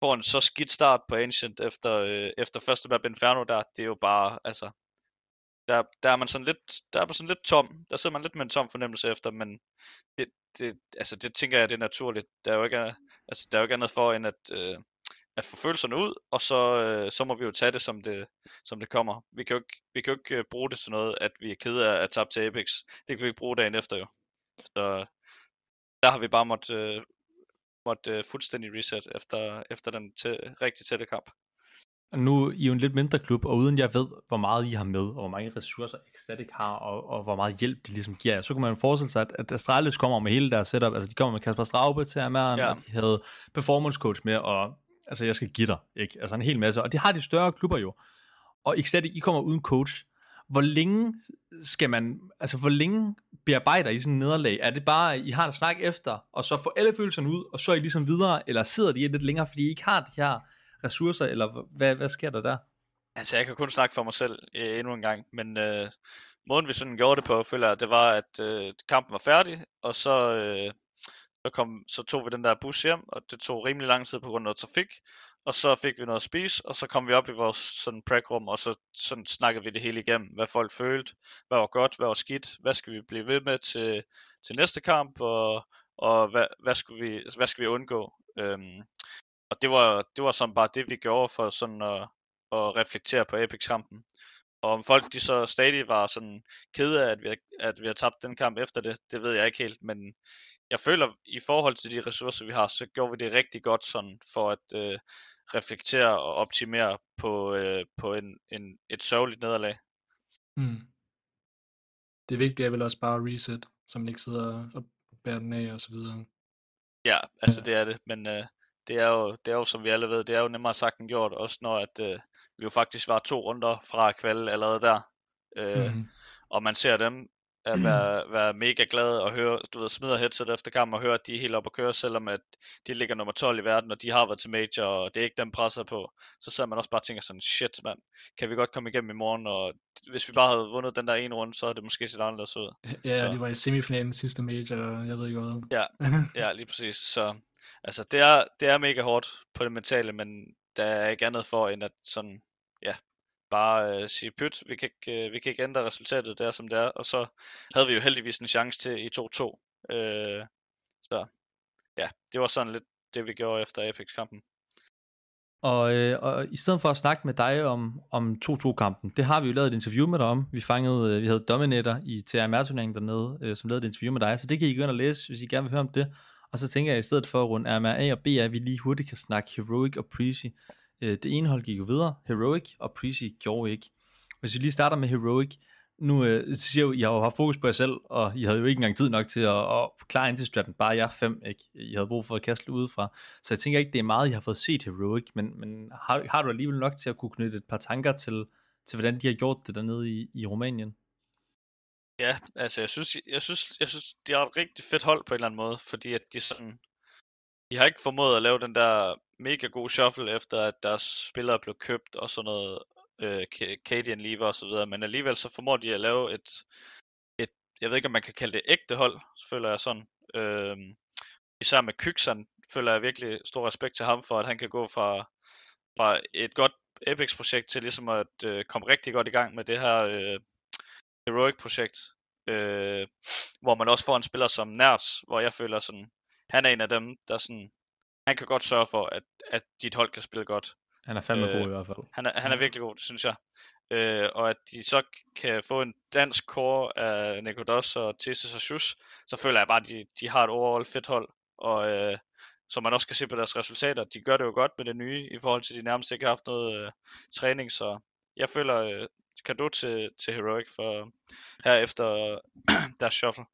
E: får en så skidt start på Ancient efter, øh, efter første map Inferno der, det er jo bare, altså, der, der er man sådan lidt, der er man sådan lidt tom, der sidder man lidt med en tom fornemmelse efter, men det, det, altså det tænker jeg, det er naturligt. Der er jo ikke, altså, der er jo ikke andet for, end at, øh, at få følelserne ud, og så, øh, så må vi jo tage det, som det, som det kommer. Vi kan jo ikke, vi kan jo ikke øh, bruge det til noget, at vi er kede af at tabe til Apex. Det kan vi ikke bruge dagen efter jo. Så der har vi bare måtte, øh, måtte øh, fuldstændig reset efter, efter den tæ- rigtig tætte kamp.
C: Nu er I jo en lidt mindre klub, og uden jeg ved, hvor meget I har med, og hvor mange ressourcer Ecstatic har, og, og hvor meget hjælp de ligesom giver jer, så kunne man forestille sig, at, at Astralis kommer med hele deres setup. Altså, de kommer med Kasper Straube til Ameren,
E: Ja.
C: og de havde performance coach med, og altså, jeg skal give dig, ikke? Altså, en hel masse. Og det har de større klubber jo. Og Ecstatic, I kommer uden coach. Hvor længe skal man, altså hvor længe bearbejder I sådan en nederlag? Er det bare, at I har en snak efter, og så får alle følelserne ud, og så er I ligesom videre, eller sidder de lidt længere, fordi I ikke har de her ressourcer, eller hvad, hvad sker der der?
E: Altså, jeg kan kun snakke for mig selv øh, endnu en gang, men øh, måden vi sådan gjorde det på, føler jeg, det var, at øh, kampen var færdig, og så, øh, så, kom, så tog vi den der bus hjem, og det tog rimelig lang tid på grund af noget trafik, og så fik vi noget at spise, og så kom vi op i vores sådan prep-rum, og så sådan snakkede vi det hele igennem, hvad folk følte, hvad var godt, hvad var skidt, hvad skal vi blive ved med til, til næste kamp, og, og hvad, hvad, skulle vi, hvad skal vi undgå. Øhm, og det var, det var sådan bare det, vi gjorde for sådan at, at reflektere på Apex-kampen. Og om folk de så stadig var sådan kede af, at vi, har- at vi har tabt den kamp efter det, det ved jeg ikke helt, men jeg føler, i forhold til de ressourcer, vi har, så gjorde vi det rigtig godt sådan, for at øh, reflektere og optimere på, øh, på en, en, et sørgeligt nederlag.
D: Hmm. Det vigtige er vel også bare reset, så man ikke sidder og bærer den af og så videre.
E: Ja, altså
D: Ja.
E: det er det, men øh, det, er jo, det er jo, som vi alle ved, det er jo nemmere sagt end gjort, også når at, øh, vi jo faktisk var to runder fra kval allerede der. Øh,
D: Mhm.
E: og man ser dem at være, være mega glade og høre, du ved, smider headset efter kampen og høre, at de er helt oppe at køre, selvom at de ligger nummer 12 i verden, og de har været til major, og det er ikke dem presser på. Så sidder man også bare og tænker sådan, shit mand, kan vi godt komme igennem i morgen, og hvis vi bare havde vundet den der ene runde, så havde det måske set anderledes ud.
D: Ja,
E: Så-
D: de var i semifinalen sidste major, og jeg ved ikke hvad.
E: Ja. Ja, lige præcis. Så altså, det er, det er mega hårdt på det mentale, men der er ikke andet for, end at sådan, ja, bare øh, sige pyt, vi kan, ikke, øh, vi kan ikke ændre resultatet der, som det er, og så havde vi jo heldigvis en chance til i 2-2, Øh, så ja, det var sådan lidt det, vi gjorde efter Apex-kampen.
C: Og, øh, og i stedet for at snakke med dig om, om 2-2-kampen, det har vi jo lavet et interview med dig om. Vi fangede, øh, vi havde Dominator i TRMR-turneringen dernede, øh, som lavede et interview med dig, så det kan I gå ind og læse, hvis I gerne vil høre om det. Og så tænker jeg, i stedet for at runde RMR A og B, at vi lige hurtigt kan snakke Heroic og Prezi. Øh, det ene hold gik jo videre, Heroic, og Prezi gjorde ikke. Hvis vi lige starter med Heroic, nu øh, så siger jeg jo, I har jo haft fokus på jer selv, og I havde jo ikke engang tid nok til at, at klare anti-strappen, bare jer fem, ikke? I havde brug for at kaste udefra. Så jeg tænker ikke, det er meget, I har fået set Heroic, men, men har, har du alligevel nok til at kunne knytte et par tanker til, til hvordan de har gjort det dernede i, i Rumænien?
E: Ja, altså jeg synes, jeg synes, jeg synes, de har et rigtig fedt hold på en eller anden måde, fordi at de sådan, de har ikke formået at lave den der mega god shuffle, efter at deres spillere blev købt og sådan noget, øh, Cadian Lever og så videre, men alligevel så formår de at lave et, et, jeg ved ikke om man kan kalde det ægte hold, føler jeg sådan. Øh, især med Kyksan føler jeg virkelig stor respekt til ham for, at han kan gå fra, fra et godt Apex-projekt til ligesom at øh, komme rigtig godt i gang med det her øh, Heroic-projekt, øh, hvor man også får en spiller som Nerds, hvor jeg føler sådan, han er en af dem, der sådan, han kan godt sørge for, at, at dit hold kan spille godt.
C: Han er fandme øh, god i hvert fald.
E: Han er, han er virkelig god, det synes jeg. Øh, og at de så kan få en dansk core af Nikodos og Tesis og Shus, så føler jeg bare, at de, de har et overall fedt hold. Og øh, som man også kan se på deres resultater, de gør det jo godt med det nye, i forhold til, at de nærmest ikke har haft noget øh, træning, så jeg føler øh, kado til, til Heroic for her efter deres shuffle.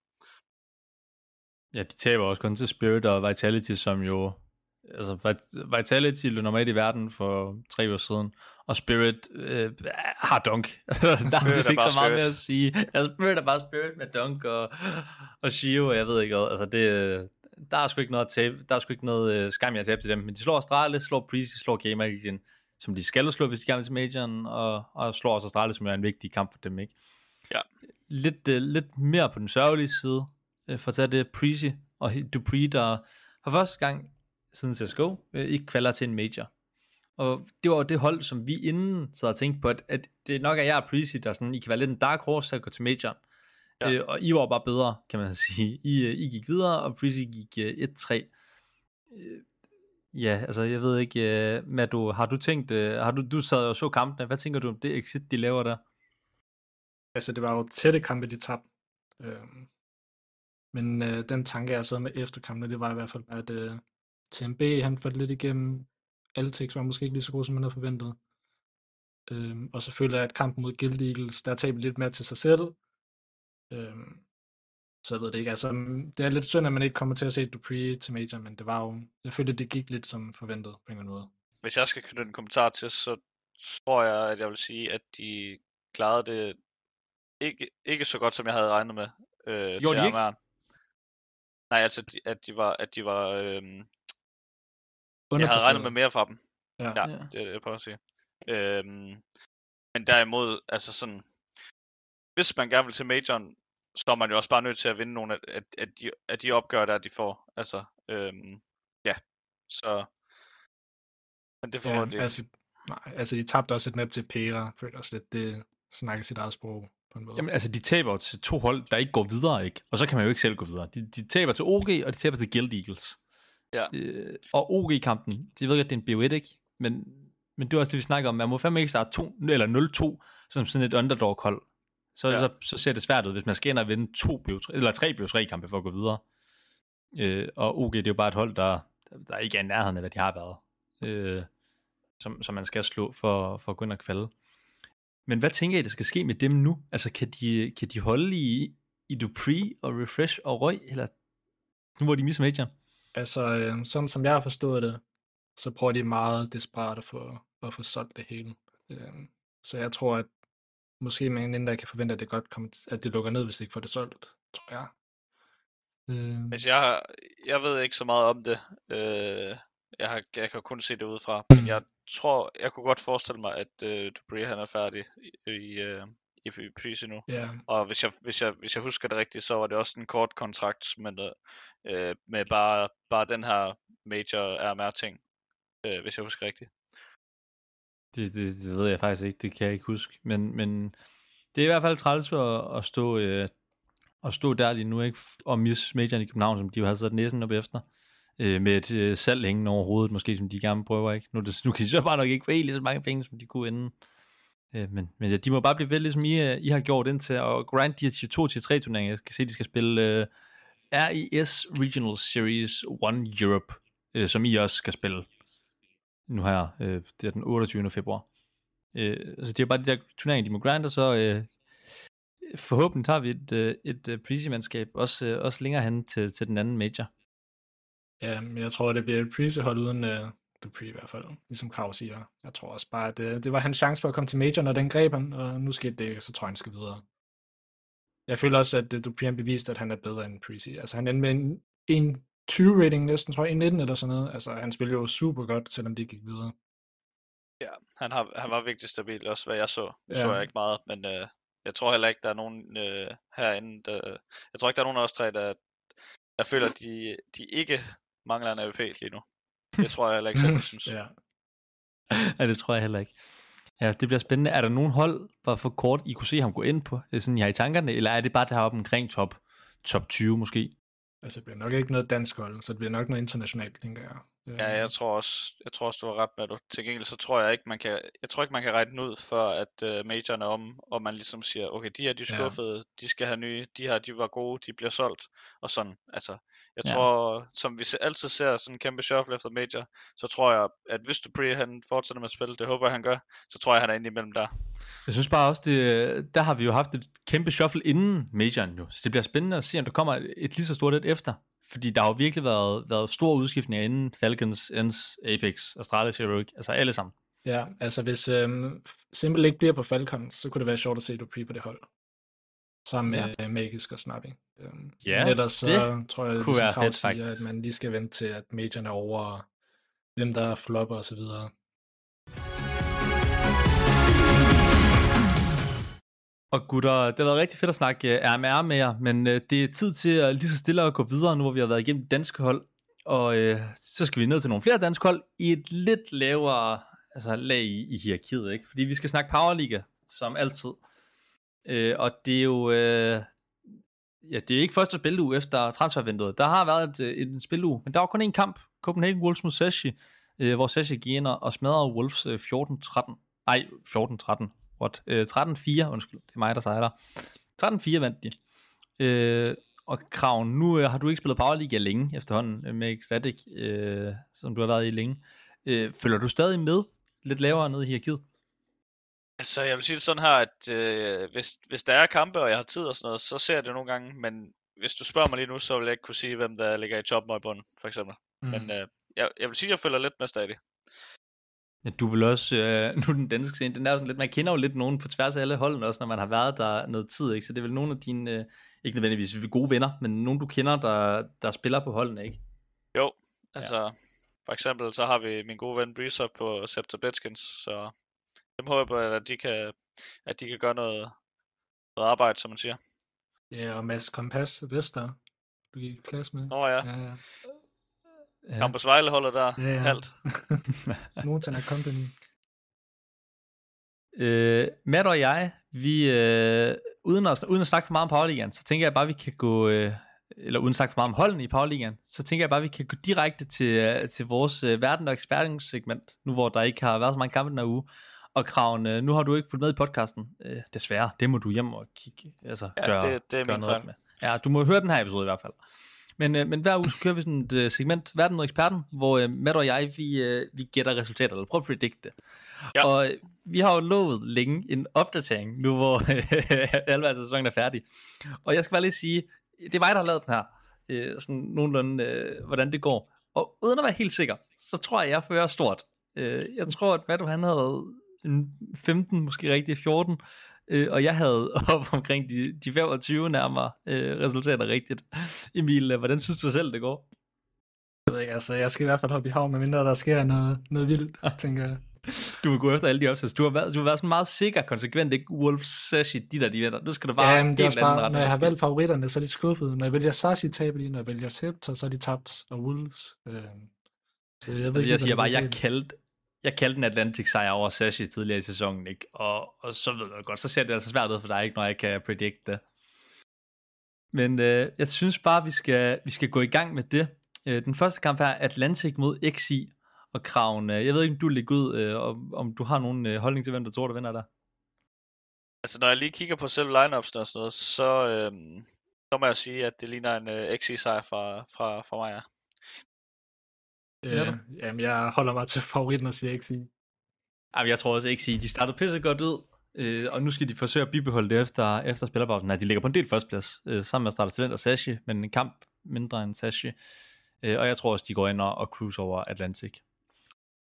C: Ja, de taber også kun til Spirit og Vitality, som jo altså Vitality lå normalt i verden for tre år siden, og Spirit øh, har dunk. der er vist ikke så meget mere at sige. Altså, Spirit er bare Spirit med dunk og, og Shio, og jeg ved ikke hvad. Altså, det, der er sgu ikke noget, tabe, der er sgu ikke noget uh, skam at tabe til dem, men de slår Astralis, slår Priest, slår Gamer igen, som de skal slå, hvis de gerne til Majoren, og, og slår også Astralis, som er en vigtig kamp for dem, ikke?
E: Ja.
C: Lidt, uh, lidt mere på den sørgelige side, uh, for at tage det Prezi og Dupree, der for første gang siden CSGO, øh, ikke kvalder til en major. Og det var det hold, som vi inden sad og tænkte på, at, at det nok er jeg og Prezi, der sådan, I kan være lidt en dark horse til at gå til major. Ja. Øh, og I var bare bedre, kan man sige. I, øh, I gik videre, og Prezi gik øh, 1-3. Øh, ja, altså jeg ved ikke, øh, Madu, har du tænkt, øh, har du, du sad og så kampene, hvad tænker du om det exit, de laver der?
D: Altså det var jo tætte kampe, de tabte. Øh, men øh, den tanke, jeg sad med efter kampene, det var i hvert fald, at øh, TMB, han faldt lidt igennem. Altex var måske ikke lige så god, som man havde forventet. Øhm, og jeg, at kampen mod Guild Eagles, der taber lidt mere til sig selv. Øhm, så jeg ved det ikke. Altså, det er lidt synd, at man ikke kommer til at se Dupree til Major, men det var jo, jeg følte, det gik lidt som forventet på en eller anden måde.
E: Hvis jeg skal knytte en kommentar til, så tror jeg, at jeg vil sige, at de klarede det ikke, ikke så godt, som jeg havde regnet med. Øh,
C: Gjorde de ikke?
E: Nej, altså, at de var, at de var øhm, jeg havde regnet med mere fra dem. Ja, ja, ja. det er det, jeg prøver at sige. Øhm, men derimod, altså sådan, hvis man gerne vil til majoren, så er man jo også bare nødt til at vinde nogle af, af, af, de, af de opgør, der de får. Altså, øhm, ja, så... Men det får
D: ja, de altså, nej, altså de tabte også et map til Pera, føler også lidt, det snakker sit eget sprog på en måde.
C: Jamen altså, de taber til to hold, der ikke går videre, ikke? Og så kan man jo ikke selv gå videre. De, de taber til OG, og de taber til Guild Eagles.
E: Ja.
C: Øh, og OG-kampen, de ved godt, det er en B1, ikke? Men, men det er også det, vi snakker om. Man må fandme ikke starte 2, eller 0-2 som sådan et underdog-hold. Så, ja. så, så, ser det svært ud, hvis man skal ind og vinde to BO3, eller tre BO3-kampe for at gå videre. Øh, og OG, det er jo bare et hold, der, der ikke er i nærheden af, hvad de har været. Øh, som, som man skal slå for, for at gå ind og kvalde. Men hvad tænker I, der skal ske med dem nu? Altså, kan de, kan de holde i, i Dupree og Refresh og Røg, eller nu hvor de misser major?
D: Altså, øh, sådan som jeg har forstået det, så prøver de meget desperat at få, at få solgt det hele. Øh, så jeg tror, at måske man der kan forvente, at det godt kommer, at det lukker ned, hvis de ikke får det solgt, tror jeg.
E: Øh. Altså, jeg, jeg ved ikke så meget om det. Øh, jeg, har, jeg kan kun se det udefra. Mm. Men jeg tror, jeg kunne godt forestille mig, at øh, Dubry han er færdig i, i, øh, i pris nu.
D: Yeah.
E: Og hvis jeg, hvis, jeg, hvis jeg husker det rigtigt, så var det også en kort kontrakt med, øh, med bare, bare den her major RMR-ting, øh, hvis jeg husker rigtigt.
C: Det, det, det ved jeg faktisk ikke, det kan jeg ikke huske. Men, men det er i hvert fald træls at, at stå, øh, at stå der lige nu, ikke? Og misse majoren i København, som de jo har sat næsen op efter. Øh, med et øh, salg hængende over hovedet, måske, som de gerne prøver, ikke? Nu, det, nu kan de så bare nok ikke få helt lige så mange penge, som de kunne inden. Øh, men, men ja, de må bare blive ved, ligesom I, øh, I har gjort indtil og grind de her 2 til 3 turneringer. Jeg kan se, at de skal spille øh, RES Regional Series 1 Europe, øh, som I også skal spille nu her. Øh, det er den 28. februar. Øh, så det er bare de der turneringer, de må grinde, og så øh, forhåbentlig tager vi et, øh, et øh, prezi-mandskab også, øh, også længere hen til, til den anden major.
D: Ja, men jeg tror, det bliver et prezi-hold uden uh, Dupree i hvert fald, ligesom Krav siger. Jeg tror også bare, at det, det var hans chance for at komme til major, når den greb han, og nu skete det, så tror jeg, han skal videre. Jeg føler også, at Dupree har bevist, at han er bedre end Prezi. Altså han endte med en, en 20 rating næsten, tror jeg, 19 eller sådan noget. Altså han spillede jo super godt, selvom det gik videre.
E: Ja, han, har, han var vigtig stabil, også hvad jeg så. Det
D: Ja.
E: så jeg ikke meget, men øh, jeg tror heller ikke, der er nogen øh, herinde, der, jeg tror ikke, der er nogen af os tre, der, der føler, at de, de ikke mangler en AVP lige nu. Det tror jeg heller ikke selv, jeg synes.
D: ja.
C: ja, det tror jeg heller ikke. Ja, det bliver spændende. Er der nogen hold, bare for kort, I kunne se ham gå ind på, øh, sådan I har i tankerne, eller er det bare deroppe omkring top, top 20 måske?
D: Altså det bliver nok ikke noget dansk hold, så det bliver nok noget internationalt, tænker jeg.
E: Ja, jeg tror også, jeg tror også, du har ret med du. Til gengæld så tror jeg ikke, man kan, jeg tror ikke, man kan regne den ud, før at uh, majoren er om, og man ligesom siger, okay, de her, de er skuffede, ja. de skal have nye, de her, de var gode, de bliver solgt, og sådan. Altså, jeg
C: Ja.
E: tror, som vi altid ser sådan en kæmpe shuffle efter major, så tror jeg, at hvis Dupree han fortsætter med at spille, det håber jeg, han gør, så tror jeg, han er inde imellem der.
C: Jeg synes bare også, det, der har vi jo haft et kæmpe shuffle inden majoren jo, så det bliver spændende at se, om der kommer et, et lige så stort et efter. Fordi der har jo virkelig været, været store udskiftninger inden Falcons, Ends, Apex, Astralis Heroic, altså alle sammen.
D: Ja, altså hvis øhm, Simple ikke bliver på Falcon, så kunne det være sjovt at se Dupree på det hold. Sammen med ja. Magisk og Snappy. Øhm,
C: Ja,
D: ellers så
C: det
D: tror jeg,
C: kunne være fedt,
D: siger, at man lige skal vente til, at majorne er over, og hvem der flopper og så videre.
C: Og gutter, det har været rigtig fedt at snakke øh, RMR med jer, men øh, det er tid til at lige så stille at gå videre, nu hvor vi har været igennem danske hold. Og øh, så skal vi ned til nogle flere danske hold i et lidt lavere altså, lag i, i hierarkiet, ikke? Fordi vi skal snakke Powerliga, som altid. Øh, og det er jo... Øh, ja, det er ikke første spiluge efter transfervinduet. Der har været et, øh, en spiluge, men der var kun én kamp. Copenhagen Wolves mod Sashi, øh, hvor Sashi gik ind og smadrede Wolves øh, 14-13. Nej, 14-13. What? Øh, 13-4, undskyld. Det er mig, der sejler. 13-4 vandt de. Øh, og Kraven, nu øh, har du ikke spillet Power League længe efterhånden øh, med Ecstatic, øh, som du har været i længe. Øh, følger du stadig med lidt lavere ned i hierarkiet?
E: Altså, jeg vil sige det sådan her, at øh, hvis, hvis der er kampe, og jeg har tid og sådan noget, så ser jeg det nogle gange, men hvis du spørger mig lige nu, så vil jeg ikke kunne sige, hvem der ligger i toppen og i bunden, for eksempel. Mm. Men øh, jeg, jeg vil sige, at jeg følger lidt med stadig.
C: Ja, du vil også, øh, nu den danske scene, den er sådan lidt, man kender jo lidt nogen på tværs af alle holdene også, når man har været der noget tid, ikke? Så det er vel nogle af dine, øh, ikke nødvendigvis gode venner, men nogen du kender, der, der spiller på holdene, ikke?
E: Jo, altså, ja. for eksempel så har vi min gode ven Breezer på Scepter Betskins, så dem håber jeg på, at de kan, at de kan gøre noget, noget arbejde, som man siger.
D: Ja, og Mads Kompas Vester, du gik i klasse med.
E: Nå ja,
D: Ja, ja.
C: Ja.
E: Campus Vejle holder der
D: Ja, ja.
E: halvt.
D: Montana Company.
C: Øh, Matt og jeg, vi, øh, uden, at, uden at snakke for meget om Powerligaen, så tænker jeg bare, vi kan gå, øh, eller uden at snakke for meget om holdene i Powerligaen, så tænker jeg bare, vi kan gå direkte til, øh, til vores øh, verden- og ekspertingssegment, nu hvor der ikke har været så mange kampe den her uge. Og Kraven, øh, nu har du ikke fulgt med i podcasten, øh, desværre, det må du hjem og kigge, altså
E: Ja,
C: gøre,
E: det, det er
C: gøre noget med. Ja, du må høre den her episode i hvert fald. Men, øh, men hver uge så kører vi sådan et øh, segment, Verden og Eksperten, hvor øh, Matt og jeg, vi, øh, vi gætter resultater, eller prøver at predikte.
E: Ja.
C: Og øh, vi har jo lovet længe en opdatering, nu hvor alvor sæsonen er færdig. Og jeg skal bare lige sige, det er mig, der har lavet den her, øh, sådan nogenlunde, øh, hvordan det går. Og uden at være helt sikker, så tror jeg, jeg fører stort. Øh, jeg tror, at Matt, han havde 15, måske rigtig 14, øh, og jeg havde op omkring de, de 25 nærmere øh, resultater rigtigt. Emil, øh, hvordan synes du selv, det går?
D: Jeg ved ikke, altså, jeg skal i hvert fald hoppe i havn, medmindre der sker noget, noget vildt, tænker jeg.
C: Du vil gå efter alle de opsættelser. Du har været, du har været sådan meget sikker, konsekvent, ikke Wolf, Sashi, de der, de vinder. Nu skal du bare
D: Ja, det er også
C: anden
D: bare, når jeg har valgt favoritterne, så er de skuffede. Når jeg vælger Sashi, taber de. Når jeg vælger Scepter, så er de tabt. Og Wolves. Øh, så jeg, ved
C: Altså,
D: ikke,
C: jeg siger bare, jeg kaldte, jeg kaldte den Atlantic sejr over Sashi tidligere i sæsonen, ikke? Og, og så ved du godt, så ser det altså svært ud for dig, ikke, når jeg kan predict det. Men øh, jeg synes bare, vi skal, vi skal gå i gang med det. Øh, den første kamp er Atlantic mod XI og Kraven. Øh, jeg ved ikke, om du lægger ud, øh, om, om du har nogen øh, holdning til, hvem der tror, der vinder der.
E: Altså, når jeg lige kigger på selv lineups og sådan noget, så, øh, så må jeg sige, at det ligner en øh, XI-sejr fra, fra, fra mig, ja.
D: Øh, jamen, jeg holder mig til favoritten og siger ikke sige.
C: Ej, jeg tror også ikke sige, de startede pisse godt ud, øh, og nu skal de forsøge at bibeholde det efter, efter spillerpausen. Nej, de ligger på en del førsteplads, øh, sammen med Starter Talent og Sashi, men en kamp mindre end Sashi. Øh, og jeg tror også, de går ind og, og cruise over Atlantic.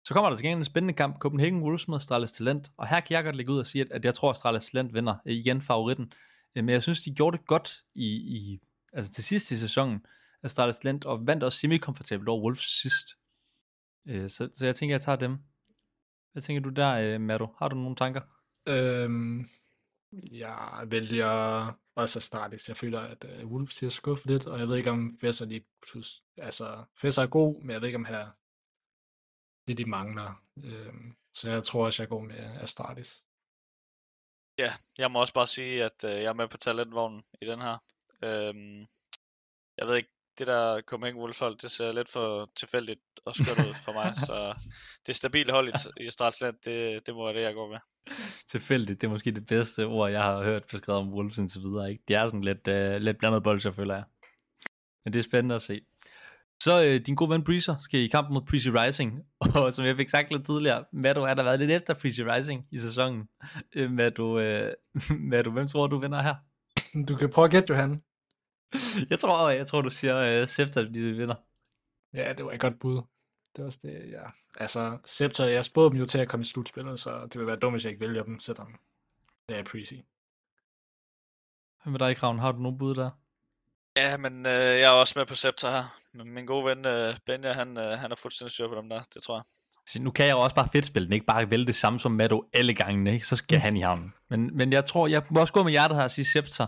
C: Så kommer der til gengæld en spændende kamp, Copenhagen Wolves mod Astralis Talent, og her kan jeg godt lægge ud og sige, at, at jeg tror, at Astralis Talent vinder øh, igen favoritten. Øh, men jeg synes, de gjorde det godt i, i altså til sidst i sæsonen, Astralis Talent, og vandt også semi-komfortabelt over Wolves sidst. Øh, så, så jeg tænker, jeg tager dem. Hvad tænker du der, øh, Mado? Har du nogle tanker?
D: Øhm, jeg vælger også Astralis. Jeg føler, at Wolves siger skuffet lidt, og jeg ved ikke, om Fesser lige synes, altså, Fesser er god, men jeg ved ikke, om han er det, de mangler. Øhm, så jeg tror også, jeg går med Astralis.
E: Ja, jeg må også bare sige, at øh, jeg er med på talentvognen i den her. Øhm, jeg ved ikke, det der Copenhagen Wolves hold, det ser lidt for tilfældigt og skørt ud for mig, så det stabile hold i, i Stratsland, det, det må være det, jeg går med.
C: Tilfældigt, det er måske det bedste ord, jeg har hørt beskrevet om Wolves indtil videre. Ikke? Det er sådan lidt, uh, lidt blandet bold, jeg føler jeg. Men det er spændende at se. Så øh, din gode ven Breezer skal i kamp mod Breezy Rising, og som jeg fik sagt lidt tidligere, Mado er der været lidt efter Breezy Rising i sæsonen. Øh, Mado, øh, Mado, hvem tror du vinder her?
D: Du kan prøve at gætte, Johan.
C: jeg tror, jeg tror du siger øh, Scepter, at de vinder.
D: Ja, det var et godt bud. Det var også det, ja. Altså, Scepter, jeg spåede dem jo til at komme i slutspillet, så det vil være dumt, hvis jeg ikke vælger dem, selvom det er Precy.
C: Hvad med dig, Kravn? Har du nogen bud der?
E: Ja, men øh, jeg er også med på Scepter her. Men min gode ven øh, Benja, han, øh, han er fuldstændig styr på dem der, det tror jeg.
C: Så nu kan jeg jo også bare fedt spille den, ikke bare vælge det samme som Mado alle gangene, ikke? så skal han i havnen. Men, men jeg tror, jeg må også gå med hjertet her og sige Scepter,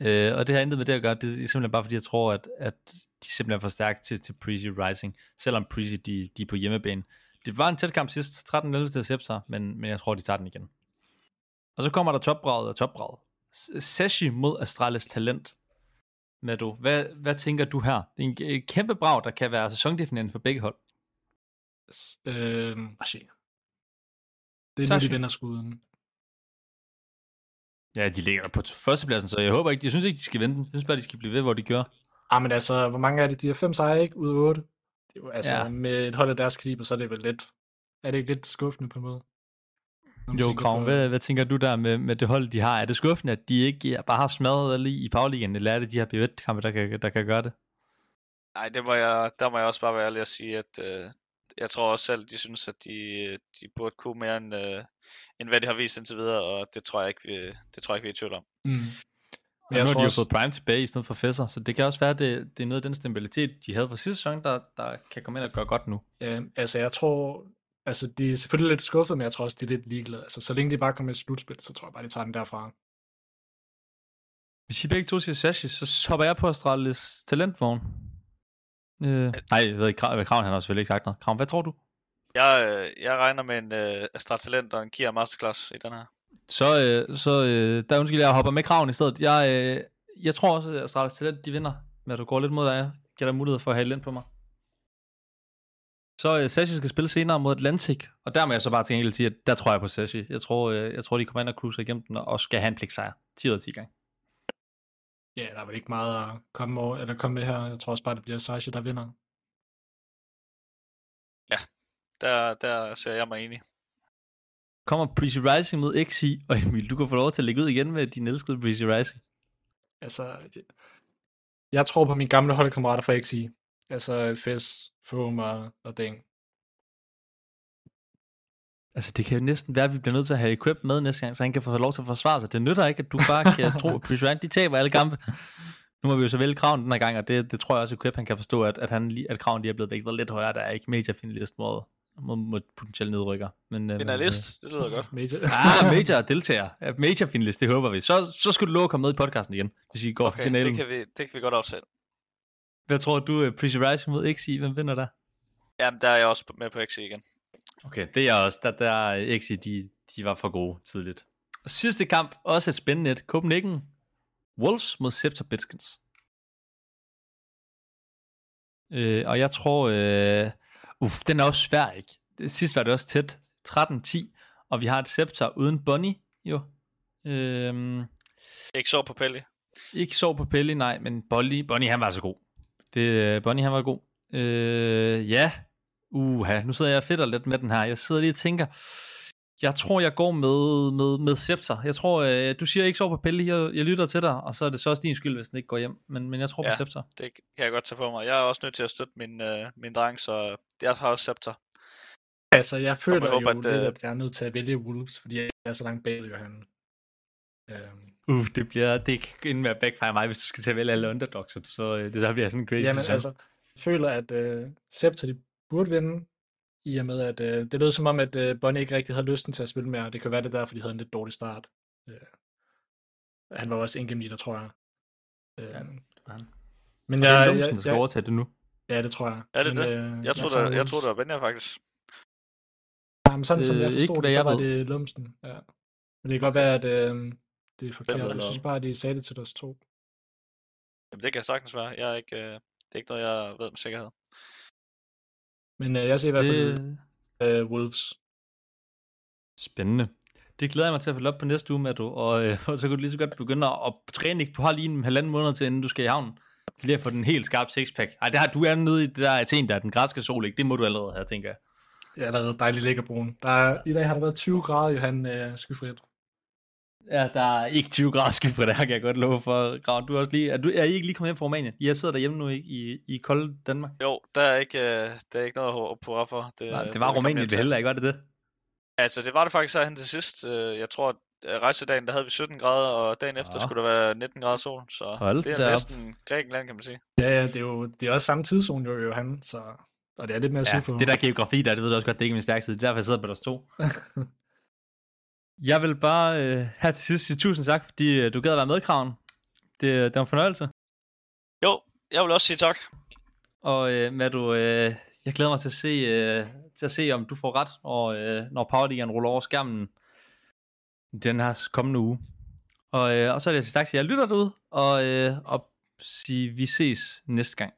C: øh, og det har intet med det at gøre, det er simpelthen bare fordi, jeg tror, at, at de er simpelthen for stærke til, til Prezi Rising, selvom Prezi, de, de er på hjemmebane. Det var en tæt kamp sidst, 13-11 til Scepter, men, men jeg tror, de tager den igen. Og så kommer der topbraget og topbraget. Sashi mod Astralis Talent. Mado, hvad, hvad tænker du her? Det er en, kæmpe brag, der kan være sæsondefinerende for begge hold.
D: Øh, Rashi. Det er nu,
C: Sashi.
D: de vinder skuden.
C: Ja, de ligger der på førstepladsen, så jeg håber ikke, jeg synes ikke, de skal vente. Jeg synes bare, de skal blive ved, hvor de gør.
D: Ah, men altså, hvor mange er det? De har fem sejre, ikke? Ud af otte. Det er jo, altså,
C: Ja.
D: med et hold af deres kaliber, så er det vel lidt... Er det ikke lidt skuffende på en måde?
C: Jo,
D: på-
C: hvad, hvad tænker du der med, med det hold, de har? Er det skuffende, at de ikke bare har smadret lige i Powerligaen, eller er det de her B1-kampe, der kan, der kan gøre det?
E: Nej, det må jeg, der må jeg også bare være ærlig at sige, at øh, jeg tror også selv, de synes, at de, de burde kunne mere end, øh, end hvad de har vist indtil videre, og det tror jeg ikke, vi, det tror jeg ikke, vi er i tvivl om.
D: Mm.
C: Men
D: jeg
C: nu har
D: tror
C: de jo
D: også,
C: fået Prime tilbage i stedet for Fesser, så det kan også være, at det, det er noget af den stabilitet, de havde fra sidste sæson, der, der kan komme ind og gøre godt nu.
D: ja, altså jeg tror, altså de er selvfølgelig lidt skuffet, men jeg tror også, de er lidt ligeglade. Altså så længe de bare kommer i et slutspil, så tror jeg bare, de tager den derfra.
C: Hvis I begge to siger Sashi, så hopper jeg på Astralis talentvogn. Øh, nej, jeg ved ikke, Krav, Krav han har selvfølgelig ikke sagt noget. Krav, hvad tror du?
E: Jeg, øh, jeg regner med en øh, Astra Talent og en Kia Masterclass i den her.
C: Så, øh, så øh, der undskyld, jeg hopper med kraven i stedet. Jeg, øh, jeg tror også, at Astralis Talent, de vinder. Men du går lidt mod dig, giver dig mulighed for at have ind på mig. Så øh, Sashi skal spille senere mod Atlantic, og der må jeg så bare til enkelt sige, at der tror jeg på Sashi. Jeg tror, øh, jeg tror de kommer ind og cruiser igennem den, og skal have en pligtsejr. 10 ud af 10 gange.
D: Ja, der er vel ikke meget at komme, over, eller komme med her. Jeg tror også bare, det bliver Sasha, der vinder.
E: Der, der ser jeg mig enig.
C: Kommer Breezy Rising mod XI, og Emil, du kan få lov til at lægge ud igen med din elskede Breezy Rising.
D: Altså, jeg tror på mine gamle holdkammerater fra XI. Altså Fes, Foam og, og Deng.
C: Altså, det kan jo næsten være, at vi bliver nødt til at have Equip med næste gang, så han kan få lov til at forsvare sig. Det nytter ikke, at du bare kan tro, at Breezy Rising, de taber alle kampe. Nu må vi jo så vælge kraven den her gang, og det, det tror jeg også, at Equip han kan forstå, at, at, han, lige- at kraven lige er blevet vægtet lidt højere. Der er ikke major finalist mod, mod, mod potentielle nedrykker. Men, øh,
E: Finalist, det lyder godt.
D: Major.
C: Ah, major deltager. Major finalist, det håber vi. Så, så skulle du love at komme med i podcasten igen, hvis I går okay, finalen.
E: det kan, vi, det kan vi godt aftale.
C: Hvad tror du, uh, Prezi Rising mod XI, hvem vinder der?
E: Jamen, der er jeg også med på XC igen.
C: Okay, det er jeg også. Der, der er XI, de, de var for gode tidligt. Og sidste kamp, også et spændende et. Copenhagen Wolves mod Scepter Bitskins. Øh, og jeg tror, øh, uh, den er også svær, ikke? Sidst var det også tæt, 13-10, og vi har et Scepter uden Bonnie, jo. Øh,
E: Ikke så på Pelle.
C: ikke så på Pelle, nej, men Bonnie, Bonnie han var så god. Det, øh, Bonnie han var god. Øh, ja, uha, nu sidder jeg fedt lidt med den her. Jeg sidder lige og tænker, jeg tror, jeg går med, med, med Scepter. Jeg tror, øh, du siger ikke så på Pelle, jeg, jeg lytter til dig, og så er det så også din skyld, hvis den ikke går hjem. Men, men jeg tror
E: Ja.
C: på Scepter.
E: Det kan jeg godt tage på mig. Jeg er også nødt til at støtte min, øh, min dreng, så jeg har også Scepter.
D: Altså, jeg føler
E: jeg håber,
D: jo
E: at,
D: lidt,
E: øh,
D: at jeg er nødt til at vælge Wolves, fordi jeg er så langt bagud, Johan. Øhm,
C: Uh, det bliver, det kan ikke være backfire mig, hvis du skal til at vælge alle underdogs, så øh, det der bliver sådan en crazy
D: jamen, altså, jeg føler, at øh, Scepter, de burde vinde, i og med, at øh, det lød som om, at øh, Bonnie ikke rigtig havde lysten til at spille mere, og det kan være det derfor, de havde en lidt dårlig start. Øh, han var også ingame leader, tror jeg. Øh,
C: Ja, var han.
D: men
C: Og det er
D: jeg,
C: Lumsen,
D: jeg,
C: der skal
D: jeg,
C: overtage det nu.
D: ja, det tror jeg.
E: Er det
D: men,
E: det?
D: Øh,
E: Jeg troede,
D: tager
E: jeg, jeg
D: Wolves.
E: troede, det var Benja faktisk.
D: Jamen, sådan som
C: Øh,
D: jeg
C: ikke
D: forstod
C: hvad
D: det, så
C: jeg
D: var
C: ved.
D: det Lumsen. Ja. Men det kan godt være, at øh, det er forkert. Jeg synes bare, at de sagde det til os to.
E: Jamen, det kan sagtens være. Jeg er ikke, øh, det er ikke noget, jeg ved med sikkerhed.
D: Men øh, jeg ser i hvert fald øh, Wolves.
C: Spændende. Det glæder jeg mig til at følge op på næste uge med, du. Og, øh, og så kan du lige så godt begynde at, træne. Du har lige en halvanden måned til, inden du skal i havnen. Lige at få den helt skarp sixpack. Ej, det har, du er nede i det der Athen, der er den græske sol, ikke? Det må du allerede have, tænker jeg.
D: Det er allerede dejligt lækker brun. Der er, I dag har der været 20 grader, Johan, øh, skyfrit.
C: Ja, der er ikke 20 grader skyfri, der kan jeg godt love for. Grav, du er, også lige, er, du, er I ikke lige kommet hjem fra Rumænien? Jeg sidder derhjemme nu, ikke? I, i kolde Danmark.
E: Jo, der er ikke, øh, der er ikke noget at på for. Det,
C: Nej,
E: øh,
C: det var
E: komme
C: Rumænien, det heller ikke, var det det?
E: Altså, det var det faktisk herhen til sidst. Øh, Jeg tror, at rejsedagen, der havde vi 17 grader, og dagen efter
C: Nå.
E: skulle der være 19 grader sol. Så
C: Hold
E: det er
C: op.
E: næsten Grækenland, kan man sige.
D: Ja, ja, det er jo det er også samme tidszone, jo, Johan, så... Og det er lidt mere
C: Ja,
D: sydpå.
C: det der geografi der, det ved du også godt, det er ikke min stærke side. Det er derfor, jeg sidder på deres to. Jeg vil bare øh, her til sidst sige tusind tak, fordi øh, du gad at være med, Kraven. Det, det var en fornøjelse.
E: Jo, jeg vil også sige tak.
C: Og øh, med du, øh, jeg glæder mig til at se, øh, til at se om du får ret, og, øh, når Powerligaen ruller over skærmen den her kommende uge. Og, øh, og så vil jeg sige tak til jer lytter derude, og, øh, og sige, vi ses næste gang.